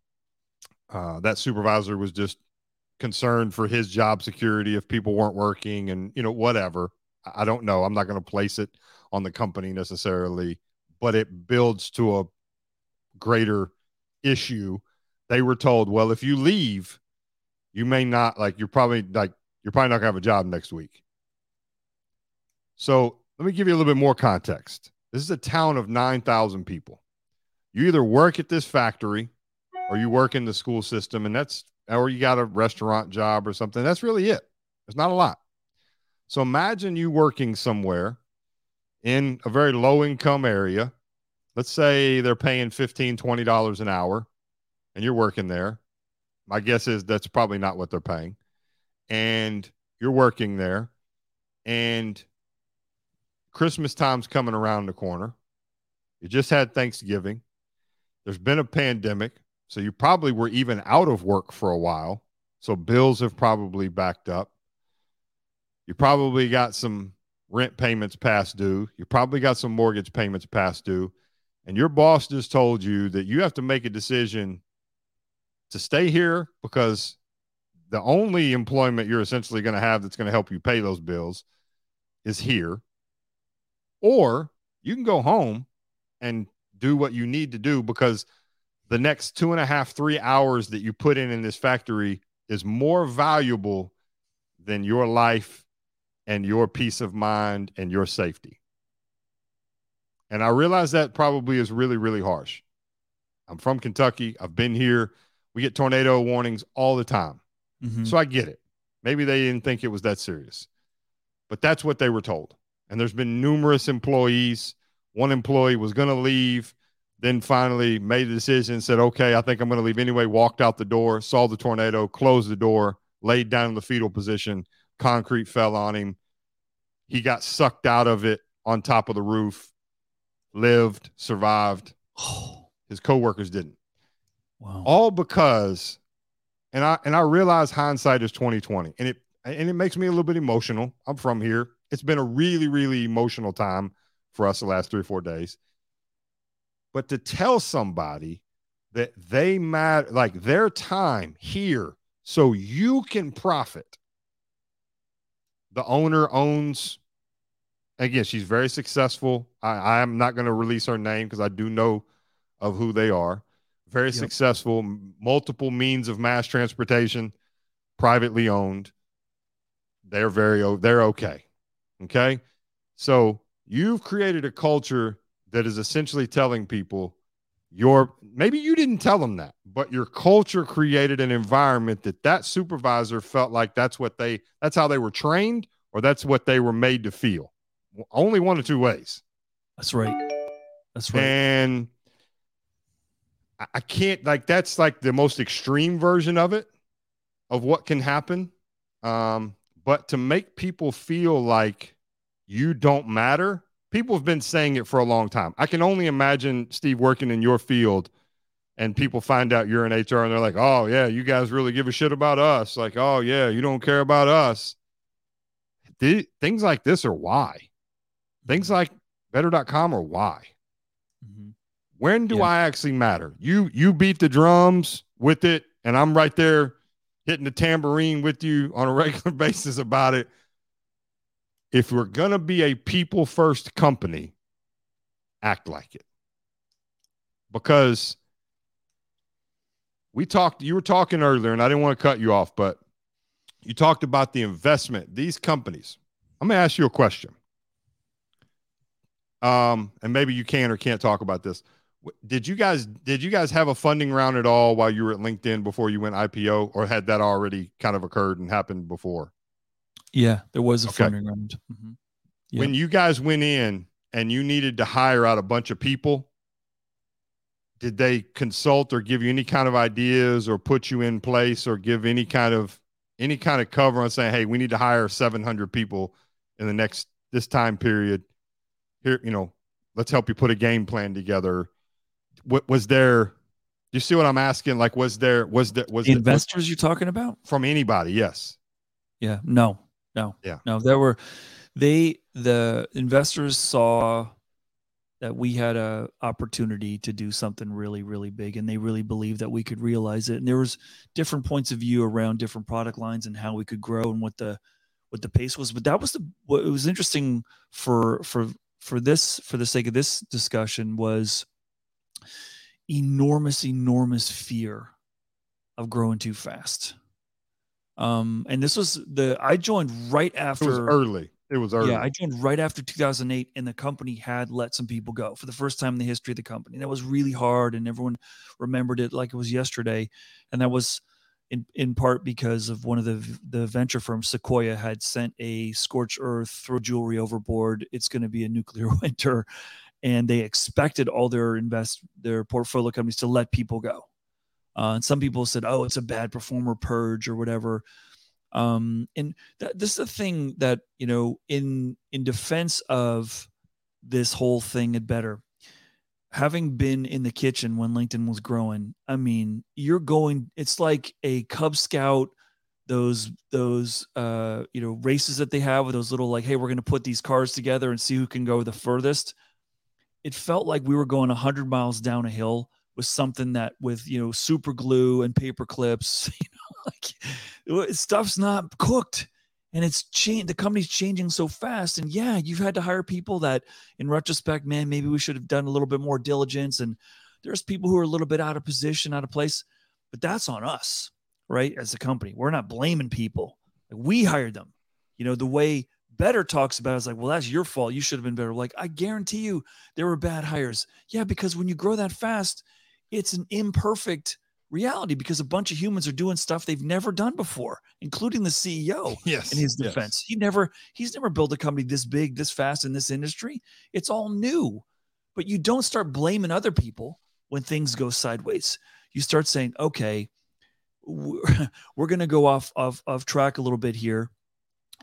uh, that supervisor was just concerned for his job security if people weren't working and you know whatever. I don't know. I'm not going to place it on the company necessarily, but it builds to a greater issue. They were told, well, if you leave, you may not like you're probably like you're probably not gonna have a job next week. So let me give you a little bit more context. This is a town of 9,000 people. You either work at this factory or you work in the school system, and that's, or you got a restaurant job or something. That's really it. It's not a lot. So imagine you working somewhere in a very low income area. Let's say they're paying $15, $20 an hour and you're working there. My guess is that's probably not what they're paying. And you're working there and Christmas time's coming around the corner. You just had Thanksgiving. There's been a pandemic. So you probably were even out of work for a while. So bills have probably backed up. You probably got some rent payments past due. You probably got some mortgage payments past due. And your boss just told you that you have to make a decision to stay here because the only employment you're essentially going to have that's going to help you pay those bills is here or you can go home and do what you need to do because the next two and a half, three hours that you put in in this factory is more valuable than your life and your peace of mind and your safety. And I realize that probably is really, really harsh. I'm from Kentucky. I've been here. We get tornado warnings all the time. Mm-hmm. So I get it. Maybe they didn't think it was that serious, but that's what they were told and there's been numerous employees. One employee was going to leave, then finally made the decision, said, "Okay, I think I'm going to leave anyway." Walked out the door, saw the tornado, closed the door, laid down in the fetal position. Concrete fell on him. He got sucked out of it on top of the roof. Lived, survived. His coworkers didn't. Wow. All because, and I and I realize hindsight is 2020, and it and it makes me a little bit emotional. I'm from here it's been a really, really emotional time for us the last three or four days. But to tell somebody that they matter, like their time here, so you can profit. The owner owns, again, she's very successful. I, I'm not going to release her name because I do know of who they are. Very yep. successful, multiple means of mass transportation, privately owned. They're very, they're okay. Okay. So you've created a culture that is essentially telling people your maybe you didn't tell them that, but your culture created an environment that that supervisor felt like that's what they that's how they were trained or that's what they were made to feel. Only one or two ways. That's right. That's right. And I can't like that's like the most extreme version of it of what can happen. Um, but to make people feel like you don't matter, people have been saying it for a long time. I can only imagine Steve working in your field and people find out you're in HR and they're like, oh, yeah, you guys really give a shit about us. Like, oh, yeah, you don't care about us. Th- things like this are why. Things like better.com are why. Mm-hmm. When do yeah. I actually matter? You you beat the drums with it, and I'm right there hitting the tambourine with you on a regular basis about it. If we're going to be a people first company, act like it. Because we talked, you were talking earlier, and I didn't want to cut you off, but you talked about the investment. These companies, I'm going to ask you a question. Um, and maybe you can or can't talk about this did you guys did you guys have a funding round at all while you were at LinkedIn before you went IPO, or had that already kind of occurred and happened before? Yeah, there was a okay. funding round. Mm-hmm. Yep. When you guys went in and you needed to hire out a bunch of people, did they consult or give you any kind of ideas or put you in place or give any kind of any kind of cover on saying, "Hey, we need to hire 700 people in the next this time period." Here, you know, let's help you put a game plan together what was there you see what I'm asking? Like, was there was there was the investors was, you're talking about from anybody? Yes. Yeah. No. No. Yeah. No. There were they the investors saw that we had a opportunity to do something really really big and they really believed that we could realize it and there was different points of view around different product lines and how we could grow and what the what the pace was but that was the what was interesting for for for this for the sake of this discussion was enormous, enormous fear of growing too fast. Um, and this was the I joined right after. It was early. It was early. Yeah, I joined right after 2008, and the company had let some people go for the first time in the history of the company. That was really hard, and everyone remembered it like it was yesterday. And that was in in part because of one of the the venture firms, Sequoia, had sent a scorched earth, throw jewelry overboard. It's going to be a nuclear winter, and they expected all their invest their portfolio companies to let people go. Uh, and some people said, "Oh, it's a bad performer purge or whatever." Um, and that, this is the thing that you know, in in defense of this whole thing at Better, having been in the kitchen when LinkedIn was growing, I mean, you're going. It's like a Cub Scout those those uh you know races that they have with those little like hey we're going to put these cars together and see who can go the furthest it felt like we were going 100 miles down a hill with something that with you know super glue and paper clips you know like stuff's not cooked and it's changed the company's changing so fast and yeah you've had to hire people that in retrospect man maybe we should have done a little bit more diligence and there's people who are a little bit out of position out of place but that's on us right as a company we're not blaming people we hired them you know the way better talks about it, it's like, well, that's your fault. You should have been better. Like, I guarantee you there were bad hires. Yeah, because when you grow that fast, it's an imperfect reality because a bunch of humans are doing stuff they've never done before, including the CEO. Yes. In his defense. Yes. He never he's never built a company this big, this fast in this industry. It's all new. But you don't start blaming other people when things go sideways. You start saying, okay, we're, we're going to go off of, of track a little bit here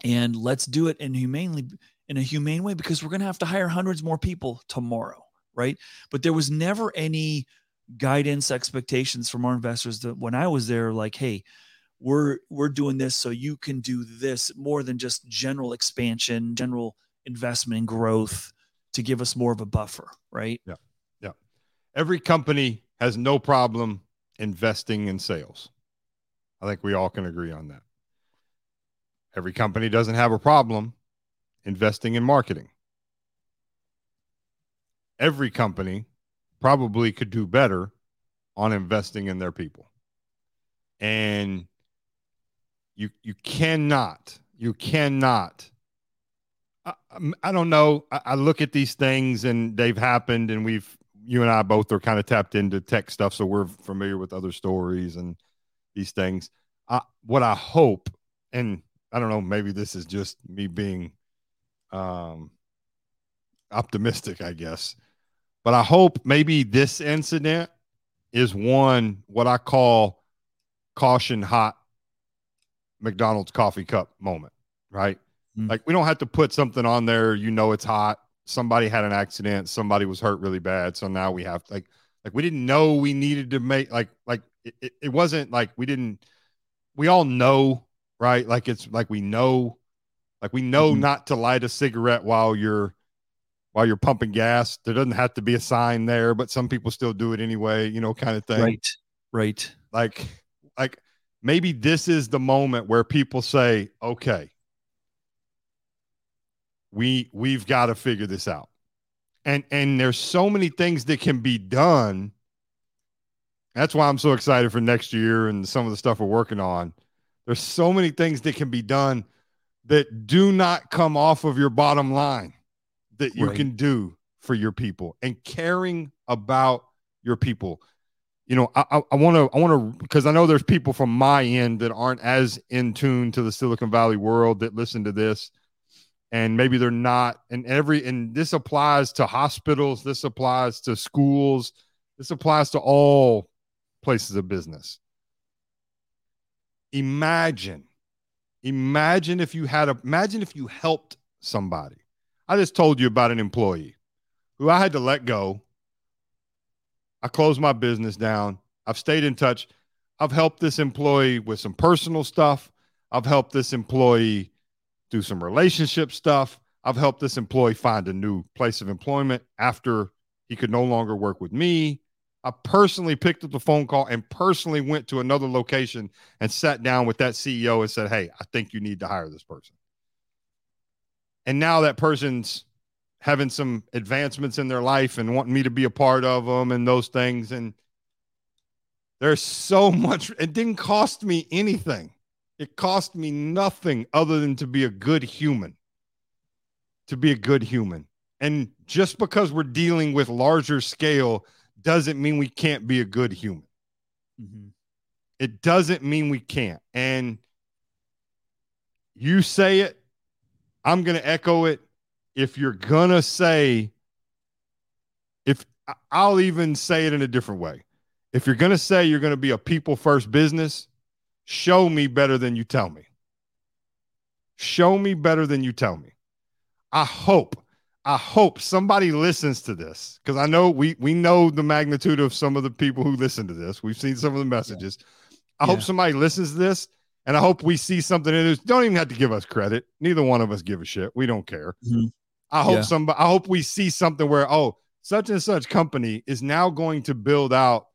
and let's do it in humanely in a humane way because we're going to have to hire hundreds more people tomorrow right but there was never any guidance expectations from our investors that when i was there like hey we're we're doing this so you can do this more than just general expansion general investment and growth to give us more of a buffer right? Yeah yeah. Every company has no problem investing in sales. I think we all can agree on that. Every company doesn't have a problem investing in marketing. Every company probably could do better on investing in their people. And you you cannot you cannot I, I don't know. I, I look at these things and they've happened, and we've you and I both are kind of tapped into tech stuff, so we're familiar with other stories and these things. I, what I hope, and I don't know, maybe this is just me being um, optimistic, I guess, but I hope maybe this incident is one what I call caution hot McDonald's coffee cup moment, right? Mm. Like we don't have to put something on there, you know it's hot. Somebody had an accident, somebody was hurt really bad. So now we have like like we didn't know we needed to make like like it, it, it wasn't like we didn't we all know, right? Like it's like we know like we know mm-hmm. not to light a cigarette while you're while you're pumping gas. There doesn't have to be a sign there, but some people still do it anyway, you know, kind of thing. Right. Right. Like like maybe this is the moment where people say, "Okay, we we've got to figure this out and and there's so many things that can be done that's why i'm so excited for next year and some of the stuff we're working on there's so many things that can be done that do not come off of your bottom line that you right. can do for your people and caring about your people. You know i want to i want to because i know there's people from my end that aren't as in tune to the silicon valley world that listen to this. And maybe they're not and every and this applies to hospitals this applies to schools this applies to all places of business. Imagine imagine if you had a imagine if you helped somebody i just told you about an employee who i had to let go i closed my business down i've stayed in touch i've helped this employee with some personal stuff i've helped this employee do some relationship stuff. I've helped this employee find a new place of employment after he could no longer work with me. I personally picked up the phone call and personally went to another location and sat down with that CEO and said, Hey, I think you need to hire this person. And now that person's having some advancements in their life and wanting me to be a part of them and those things. And there's so much, it didn't cost me anything. It cost me nothing other than to be a good human. To be a good human. And just because we're dealing with larger scale doesn't mean we can't be a good human. Mm-hmm. It doesn't mean we can't. And you say it, I'm going to echo it. If you're going to say, if I'll even say it in a different way, if you're going to say you're going to be a people first business, Show me better than you tell me. Show me better than you tell me. I hope, I hope somebody listens to this because I know we we know the magnitude of some of the people who listen to this. We've seen some of the messages. I yeah. hope somebody listens to this and I hope we see something in this. Don't even have to give us credit. Neither one of us give a shit. We don't care. Mm-hmm. I hope yeah. somebody I hope we see something where, oh, such and such company is now going to build out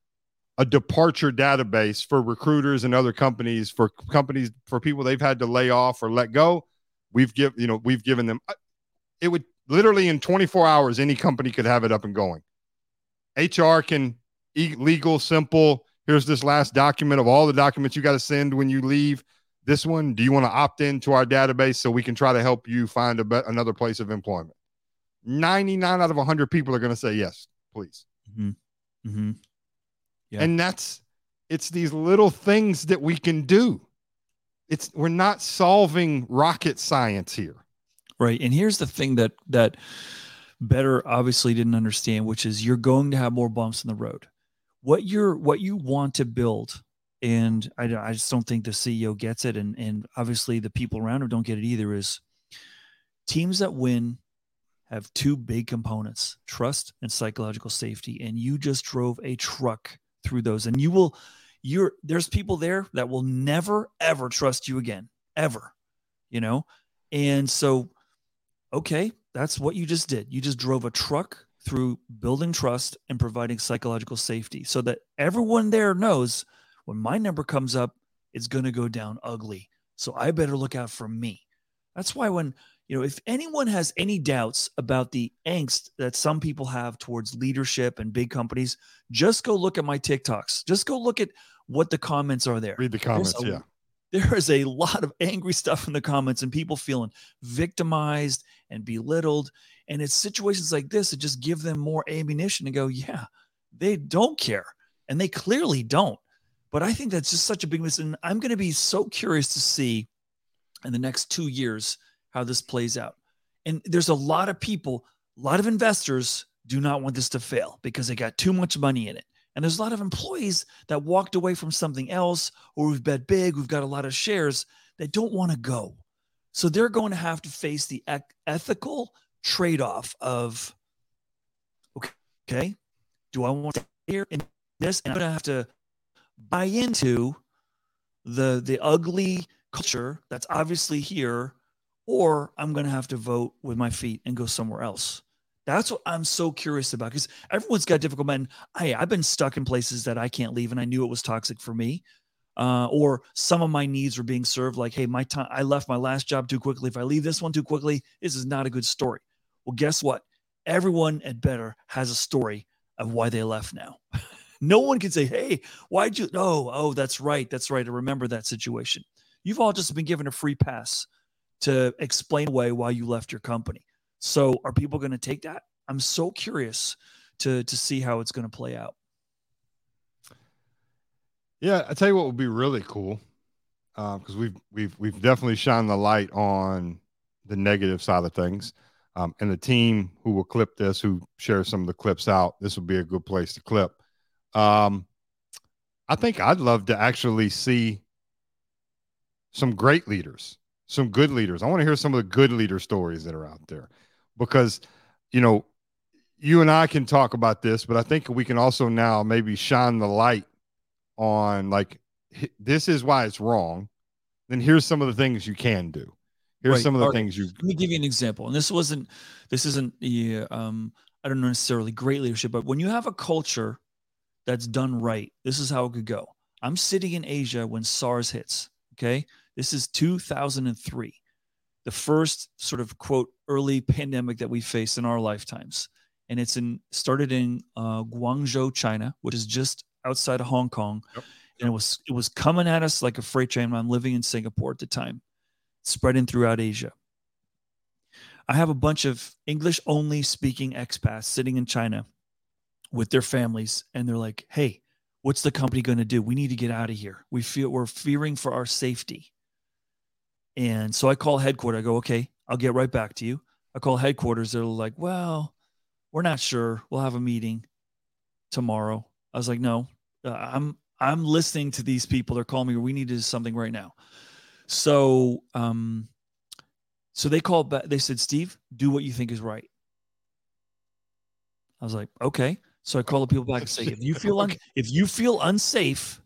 a departure database for recruiters and other companies for companies for people they've had to lay off or let go we've give you know we've given them uh, it would literally in 24 hours any company could have it up and going hr can legal simple here's this last document of all the documents you got to send when you leave this one do you want to opt into our database so we can try to help you find a be- another place of employment 99 out of 100 people are going to say yes please mm-hmm. Mm-hmm. Yeah. And that's it's these little things that we can do. It's we're not solving rocket science here. Right. And here's the thing that that better obviously didn't understand, which is you're going to have more bumps in the road. What you're what you want to build, and I, I just don't think the CEO gets it, and and obviously the people around him don't get it either. Is teams that win have two big components trust and psychological safety and you just drove a truck through those and you will you're there's people there that will never ever trust you again ever you know and so okay that's what you just did you just drove a truck through building trust and providing psychological safety so that everyone there knows when my number comes up it's going to go down ugly so i better look out for me that's why when you know, if anyone has any doubts about the angst that some people have towards leadership and big companies, just go look at my TikToks. Just go look at what the comments are there. Read the comments, a, yeah. There is a lot of angry stuff in the comments and people feeling victimized and belittled. And it's situations like this that just give them more ammunition to go, yeah, they don't care. And they clearly don't. But I think that's just such a big miss. And I'm going to be so curious to see in the next two years how this plays out. And there's a lot of people, a lot of investors do not want this to fail because they got too much money in it. And there's a lot of employees that walked away from something else or we've bet big, we've got a lot of shares that don't want to go. So they're going to have to face the ethical trade off of, okay, okay, do I want to hear in this? And I'm going to have to buy into the the ugly culture that's obviously here, or I'm going to have to vote with my feet and go somewhere else. That's what I'm so curious about because everyone's got difficult men. Hey, I've been stuck in places that I can't leave, and I knew it was toxic for me. Uh, or some of my needs were being served like hey my time i left my last job too quickly. If i leave this one too quickly this is not a good story. Well guess what? Everyone at better has a story of why they left now. No one can say hey why'd you oh oh that's right that's right i remember that situation. You've all just been given a free pass to explain away why you left your company so are people going to take that i'm so curious to to see how it's going to play out yeah, I tell you what would be really cool, because um, we've we've we've definitely shined the light on the negative side of things, um, and the team who will clip this, who shares some of the clips out, this would be a good place to clip. Um, I think I'd love to actually see some great leaders, some good leaders. I want to hear some of the good leader stories that are out there, because you know, you and I can talk about this, but I think we can also now maybe shine the light on like this is why it's wrong, then here's some of the things you can do. Here's right. some of the things you. Let me give you an example. And this wasn't, this isn't, um, I don't know necessarily great leadership, but when you have a culture that's done right, this is how it could go. I'm sitting in Asia when SARS hits. Okay. This is 2003, the first sort of quote early pandemic that we faced in our lifetimes. And it's in started in uh, Guangzhou, China, which is just outside of Hong Kong, yep. and it was it was coming at us like a freight train. I'm living in Singapore at the time, spreading throughout Asia. I have a bunch of English only speaking expats sitting in China with their families, and they're like, "Hey, what's the company going to do? We need to get out of here. We feel we're fearing for our safety." And so I call headquarters. I go, "Okay, I'll get right back to you." I call headquarters. They're like, "Well, we're not sure. We'll have a meeting tomorrow." I was like, "No, uh, I'm I'm listening to these people. They're calling me. We need to do something right now. So um, so they called back. They said, Steve, do what you think is right. I was like, okay. So I call the people back and say, if you feel un- if you feel unsafe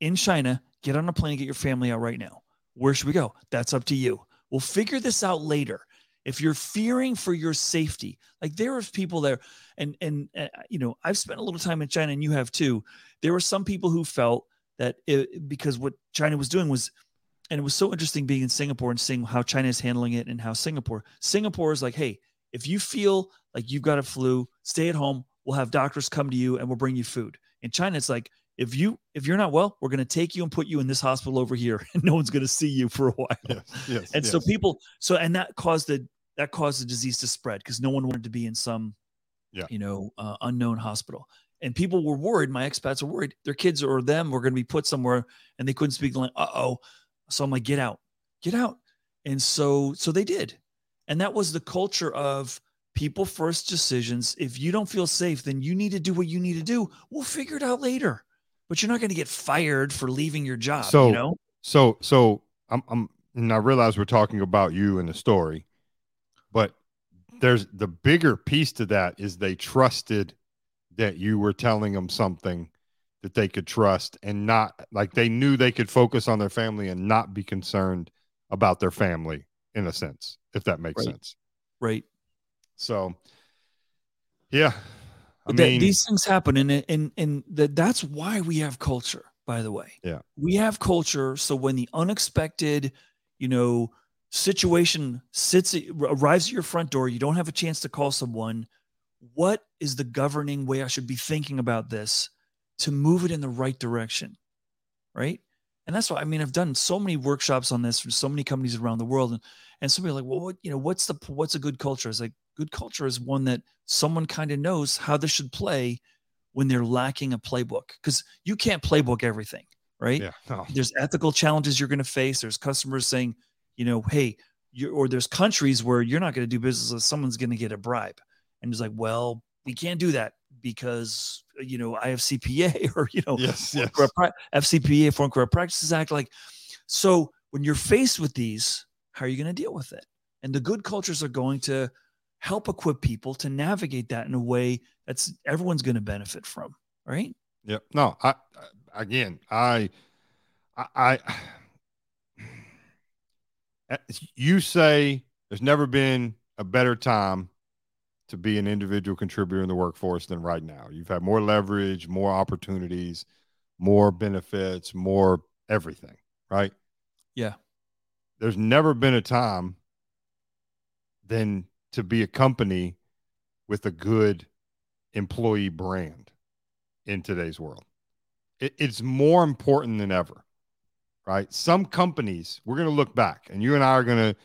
in China, get on a plane and get your family out right now. Where should we go? That's up to you. We'll figure this out later if you're fearing for your safety like there are people there and and uh, you know i've spent a little time in china and you have too there were some people who felt that it, because what china was doing was and it was so interesting being in singapore and seeing how china is handling it and how singapore singapore is like hey if you feel like you've got a flu stay at home we'll have doctors come to you and we'll bring you food in china it's like if you if you're not well we're going to take you and put you in this hospital over here and no one's going to see you for a while yes, yes, and yes. so people so and that caused the that caused the disease to spread because no one wanted to be in some, yeah. you know, uh, unknown hospital. And people were worried. My expats were worried their kids or them were going to be put somewhere and they couldn't speak the language. Uh oh. So I'm like, get out, get out. And so, so they did. And that was the culture of people first decisions. If you don't feel safe, then you need to do what you need to do. We'll figure it out later. But you're not going to get fired for leaving your job. So, you know? so, so I'm, I'm, and I realize we're talking about you and the story, but there's the bigger piece to that is they trusted that you were telling them something that they could trust and not like they knew they could focus on their family and not be concerned about their family in a sense, if that makes right. sense. Right. So, yeah. I mean, these things happen, and and and that that's why we have culture. By the way, yeah, we have culture. So when the unexpected, you know, situation sits arrives at your front door you don't have a chance to call someone what is the governing way i should be thinking about this to move it in the right direction right And that's why I mean I've done so many workshops on this for so many companies around the world, and and somebody like, well, what you know, what's the what's a good culture? It's like good culture is one that someone kind of knows how this should play when they're lacking a playbook because you can't playbook everything, right? Yeah. No. There's ethical challenges you're going to face. There's customers saying, you know, hey, or there's countries where you're not going to do business with someone's going to get a bribe, and it's like, well, we can't do that because you know IFCPA or you know yes, yes. FCPA Foreign Corrupt Practices Act. Like, so when you're faced with these, how are you going to deal with it? And the good cultures are going to help equip people to navigate that in a way that's everyone's going to benefit from, right? Yep. No, I again, I, I, I eh, you say there's never been a better time to be an individual contributor in the workforce than right now. You've had more leverage, more opportunities, more benefits, more everything, right? Yeah. There's never been a time than to be a company with a good employee brand in today's world. It, it's more important than ever, right? Some companies, we're going to look back, and you and I are going to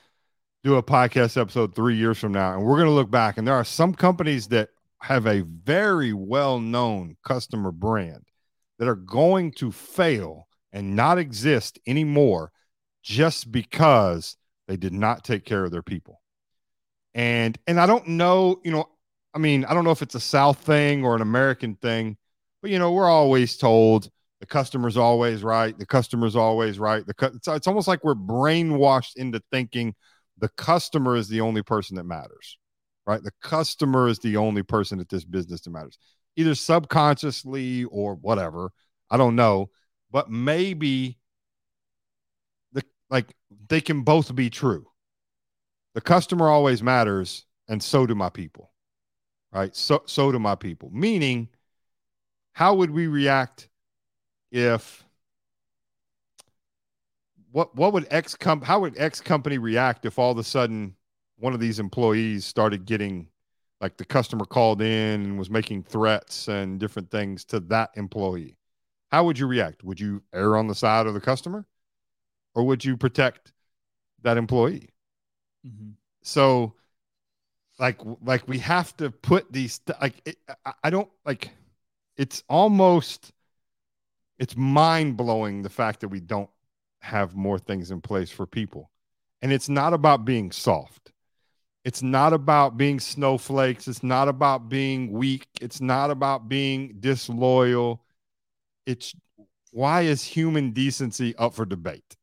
do a podcast episode three years from now, and we're going to look back, and there are some companies that have a very well known customer brand that are going to fail and not exist anymore just because they did not take care of their people. And and I don't know, you know, I mean, I don't know if it's a South thing or an American thing, but you know, we're always told the customer's always right. The customer's always right. The it's, it's almost like we're brainwashed into thinking the customer is the only person that matters, right? The customer is the only person at this business that matters, either subconsciously or whatever. I don't know, but maybe the like they can both be true the customer always matters and so do my people right? So so do my people. Meaning how would we react if what what would x com how would x company react if all of a sudden one of these employees started getting like the customer called in and was making threats and different things to that employee? How would you react? Would you err on the side of the customer or would you protect that employee Mm-hmm. So, like, like we have to put these like it, I don't like. It's almost it's mind blowing the fact that we don't have more things in place for people, and it's not about being soft. It's not about being snowflakes. It's not about being weak. It's not about being disloyal. It's why is human decency up for debate?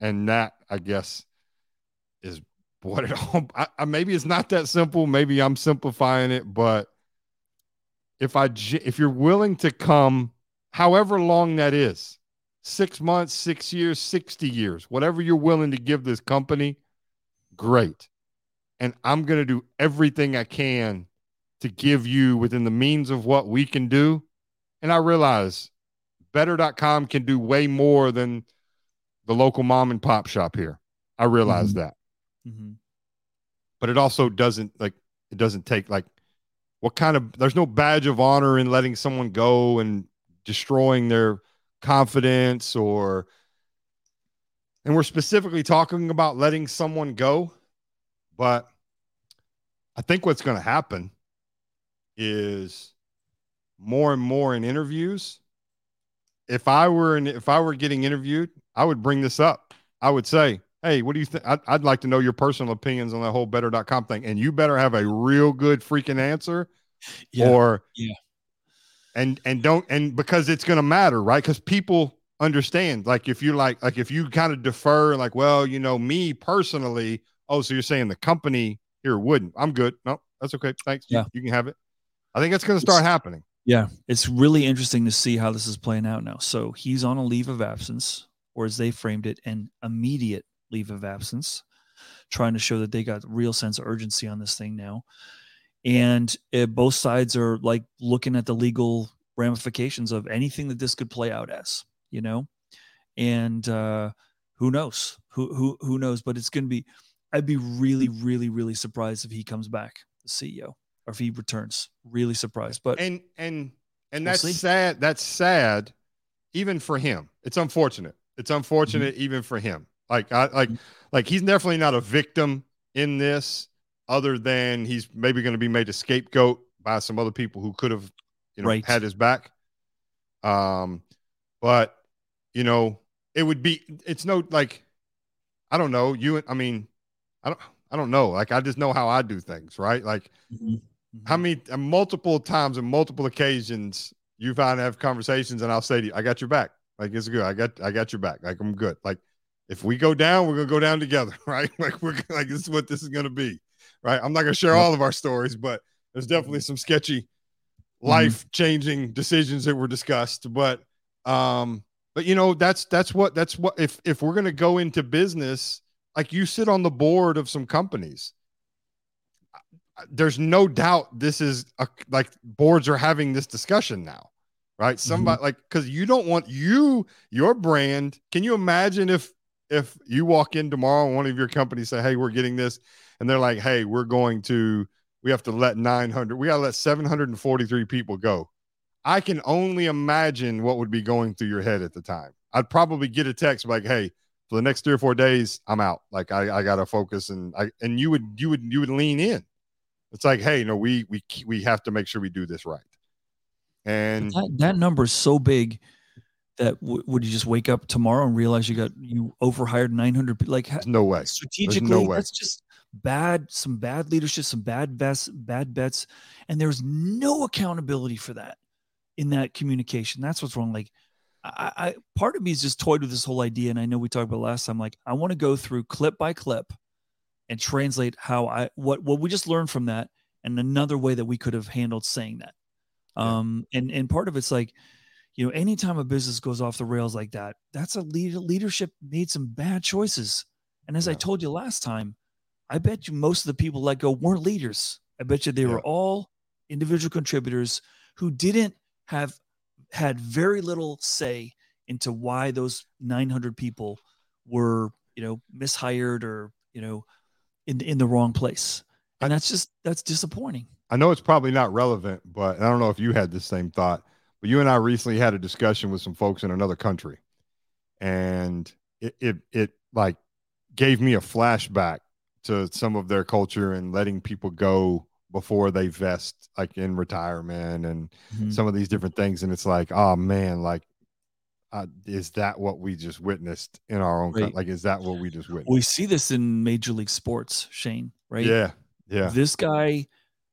And that, I guess, is what it all I, maybe it's not that simple. Maybe i'm simplifying it but if i if you're willing to come however long that is six months six years 60 years whatever you're willing to give this company great. And i'm going to do everything i can to give you within the means of what we can do. And i realize better.com can do way more than the local mom and pop shop here. I realize mm-hmm. that Mm-hmm. But it also doesn't like it doesn't take like what kind of there's no badge of honor in letting someone go and destroying their confidence or and we're specifically talking about letting someone go but i think what's going to happen is more and more in interviews if i were in, if i were getting interviewed i would bring this up i would say hey, what do you think? I'd, I'd, like to know your personal opinions on that whole better.com thing. And you better have a real good freaking answer. Yeah. Or, yeah. And, and don't, and because it's going to matter, right? Because people understand, like, if you like, like, if you kind of defer, like, well, you know, me personally, oh, so you're saying the company here wouldn't. I'm good. No, that's okay. Thanks. Yeah. You, you can have it. I think that's going to start it's, happening. Yeah. It's really interesting to see how this is playing out now. So he's on a leave of absence, or as they framed it, an immediate leave of absence, trying to show that they got real sense of urgency on this thing now. And it, both sides are like looking at the legal ramifications of anything that this could play out as, you know, and uh, who knows? Who who who knows? But it's going to be. I'd be really, really, really surprised if he comes back, the CEO, or if he returns. Really surprised. But and and and we'll that's see. sad. That's sad, even for him. It's unfortunate It's unfortunate mm-hmm. even for him. Like I like mm-hmm. like he's definitely not a victim in this, other than he's maybe going to be made a scapegoat by some other people who could have, you know, right. had his back. Um, but you know, it would be it's no like I don't know you. I mean, I don't I don't know. Like I just know how I do things, right? Like mm-hmm. how mm-hmm. many uh, multiple times and multiple occasions you find have conversations and I'll say to you, I got your back. Like it's good. I got I got your back. Like I'm good. Like if we go down, we're gonna go down together, right? Like we're like this is what this is gonna be, right? I'm not gonna share all of our stories, but there's definitely some sketchy mm-hmm. life changing decisions that were discussed. But um, but you know, that's that's what that's what if if we're gonna go into business, like you sit on the board of some companies. There's no doubt this is a, like boards are having this discussion now right? Somebody mm-hmm. like because you don't want you your brand. Can you imagine if if you walk in tomorrow and one of your companies say, "Hey, we're getting this," and they're like, "Hey, we're going to we have to let 900 we got to let 743 people go." I can only imagine what would be going through your head at the time. I'd probably get a text like, "Hey, for the next three or four days, I'm out. Like I, I gotta focus." And I and you would you would you would lean in. It's like, hey, no, we we we have to make sure we do this right. And that, that number is so big that w- would you just wake up tomorrow and realize you got you overhired 900 like There's no way. Strategically no way. that's just bad some bad leadership some bad bets bad bets and there's no accountability for that in that communication. That's what's wrong like I, I part of me is just toyed with this whole idea and i know we talked about last time like i want to go through clip by clip and translate how i what what we just learned from that and another way that we could have handled saying that. Um, and and part of it's like, you know, anytime a business goes off the rails like that, that's a lead, leadership made some bad choices. And as yeah. I told you last time, I bet you most of the people let go weren't leaders. I bet you they yeah. were all individual contributors who didn't have had very little say into why those 900 people were, you know, mishired or, you know, in in the wrong place. And that's just that's disappointing. I know it's probably not relevant, but I don't know if you had the same thought. But you and I recently had a discussion with some folks in another country, and it it, it like gave me a flashback to some of their culture and letting people go before they vest like in retirement and mm-hmm. some of these different things and it's like oh man like uh, is that what we just witnessed in our own right. like is that what we just witnessed we see this in major league sports shane right yeah yeah this guy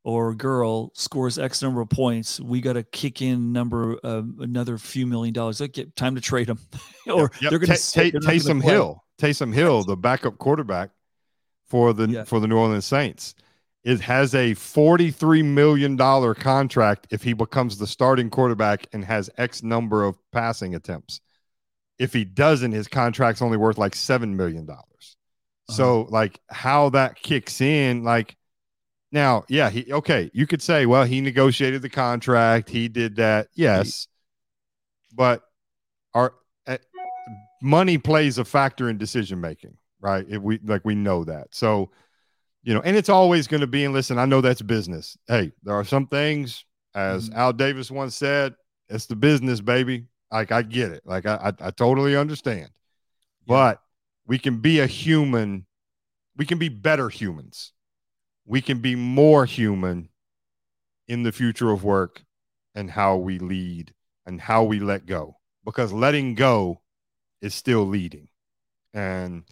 or girl scores X number of points, we got to kick in number uh, another few million dollars. Like, get time to trade them, or yep. they're going to t- Taysom Hill, Taysom Hill, the backup quarterback for the yeah. for the New Orleans Saints. It has a forty-three million dollar contract if he becomes the starting quarterback and has X number of passing attempts. If he doesn't, his contract's only worth like seven million dollars. Uh-huh. So, like, how that kicks in, like now, yeah, he okay. You could say, well, he negotiated the contract, he did that. Yes, but our uh, money plays a factor in decision making, right? If we like, we know that. So, you know, and it's always going to be. And listen, I know that's business. Hey, there are some things, as mm-hmm. Al Davis once said, "It's the business, baby." Like I get it. Like I, I, I totally understand. Yeah. But we can be a human. We can be better humans we can be more human in the future of work and how we lead and how we let go because letting go is still leading and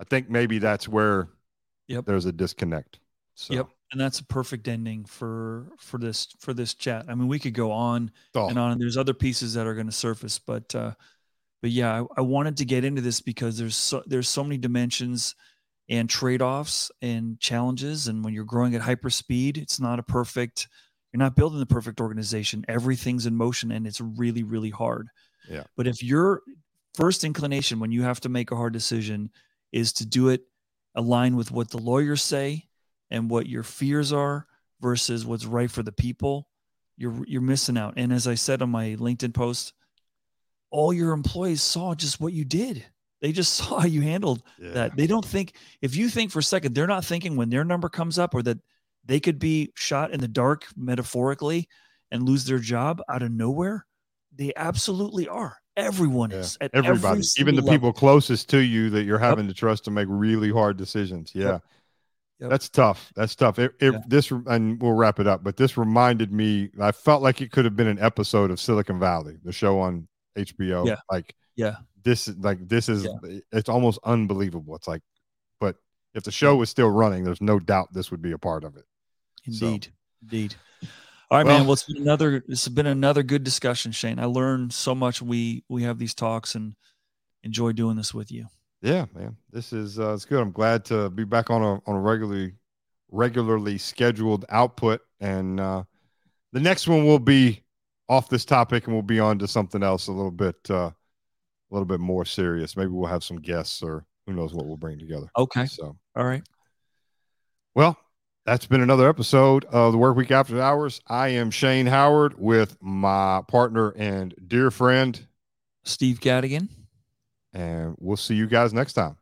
i think maybe that's where yep. there's a disconnect so. yep and that's a perfect ending for for this for this chat i mean we could go on oh. and on and there's other pieces that are going to surface but uh but yeah I, I wanted to get into this because there's so there's so many dimensions and trade-offs and challenges and when you're growing at hyper speed it's not a perfect you're not building the perfect organization. Everything's in motion and it's really really hard. Yeah. But if your first inclination when you have to make a hard decision is to do it align with what the lawyers say and what your fears are versus what's right for the people you're you're missing out. And as i said on my linkedin post all your employees saw just what you did they just saw how you handled yeah. that. They don't think if you think for a second, they're not thinking when their number comes up or that they could be shot in the dark metaphorically and lose their job out of nowhere. They absolutely are. Everyone yeah. is. Everybody, even the level. people closest to you that you're having yep. to trust to make really hard decisions. Yeah. Yep. Yep. That's tough. That's tough. It, it, yeah. This and we'll wrap it up. But this reminded me. I felt like it could have been an episode of Silicon Valley, the show on HBO. Yeah. Like yeah, this is like this is yeah. it's almost unbelievable. It's like, but if the show was still running, there's no doubt this would be a part of it. Indeed, so. indeed. All right, well, man. Well, it's been another. It's been another good discussion, Shane. I learned so much. We we have these talks and enjoy doing this with you. Yeah, man. This is uh, it's good. I'm glad to be back on a on a regularly regularly scheduled output, and uh, the next one will be off this topic, and we'll be on to something else a little bit uh, a little bit more serious. Maybe we'll have some guests, or who knows what we'll bring together. Okay. So, all right. Well, that's been another episode of the Work Week After Hours. I am Shane Howard with my partner and dear friend Steve Cadigan and we'll see you guys next time.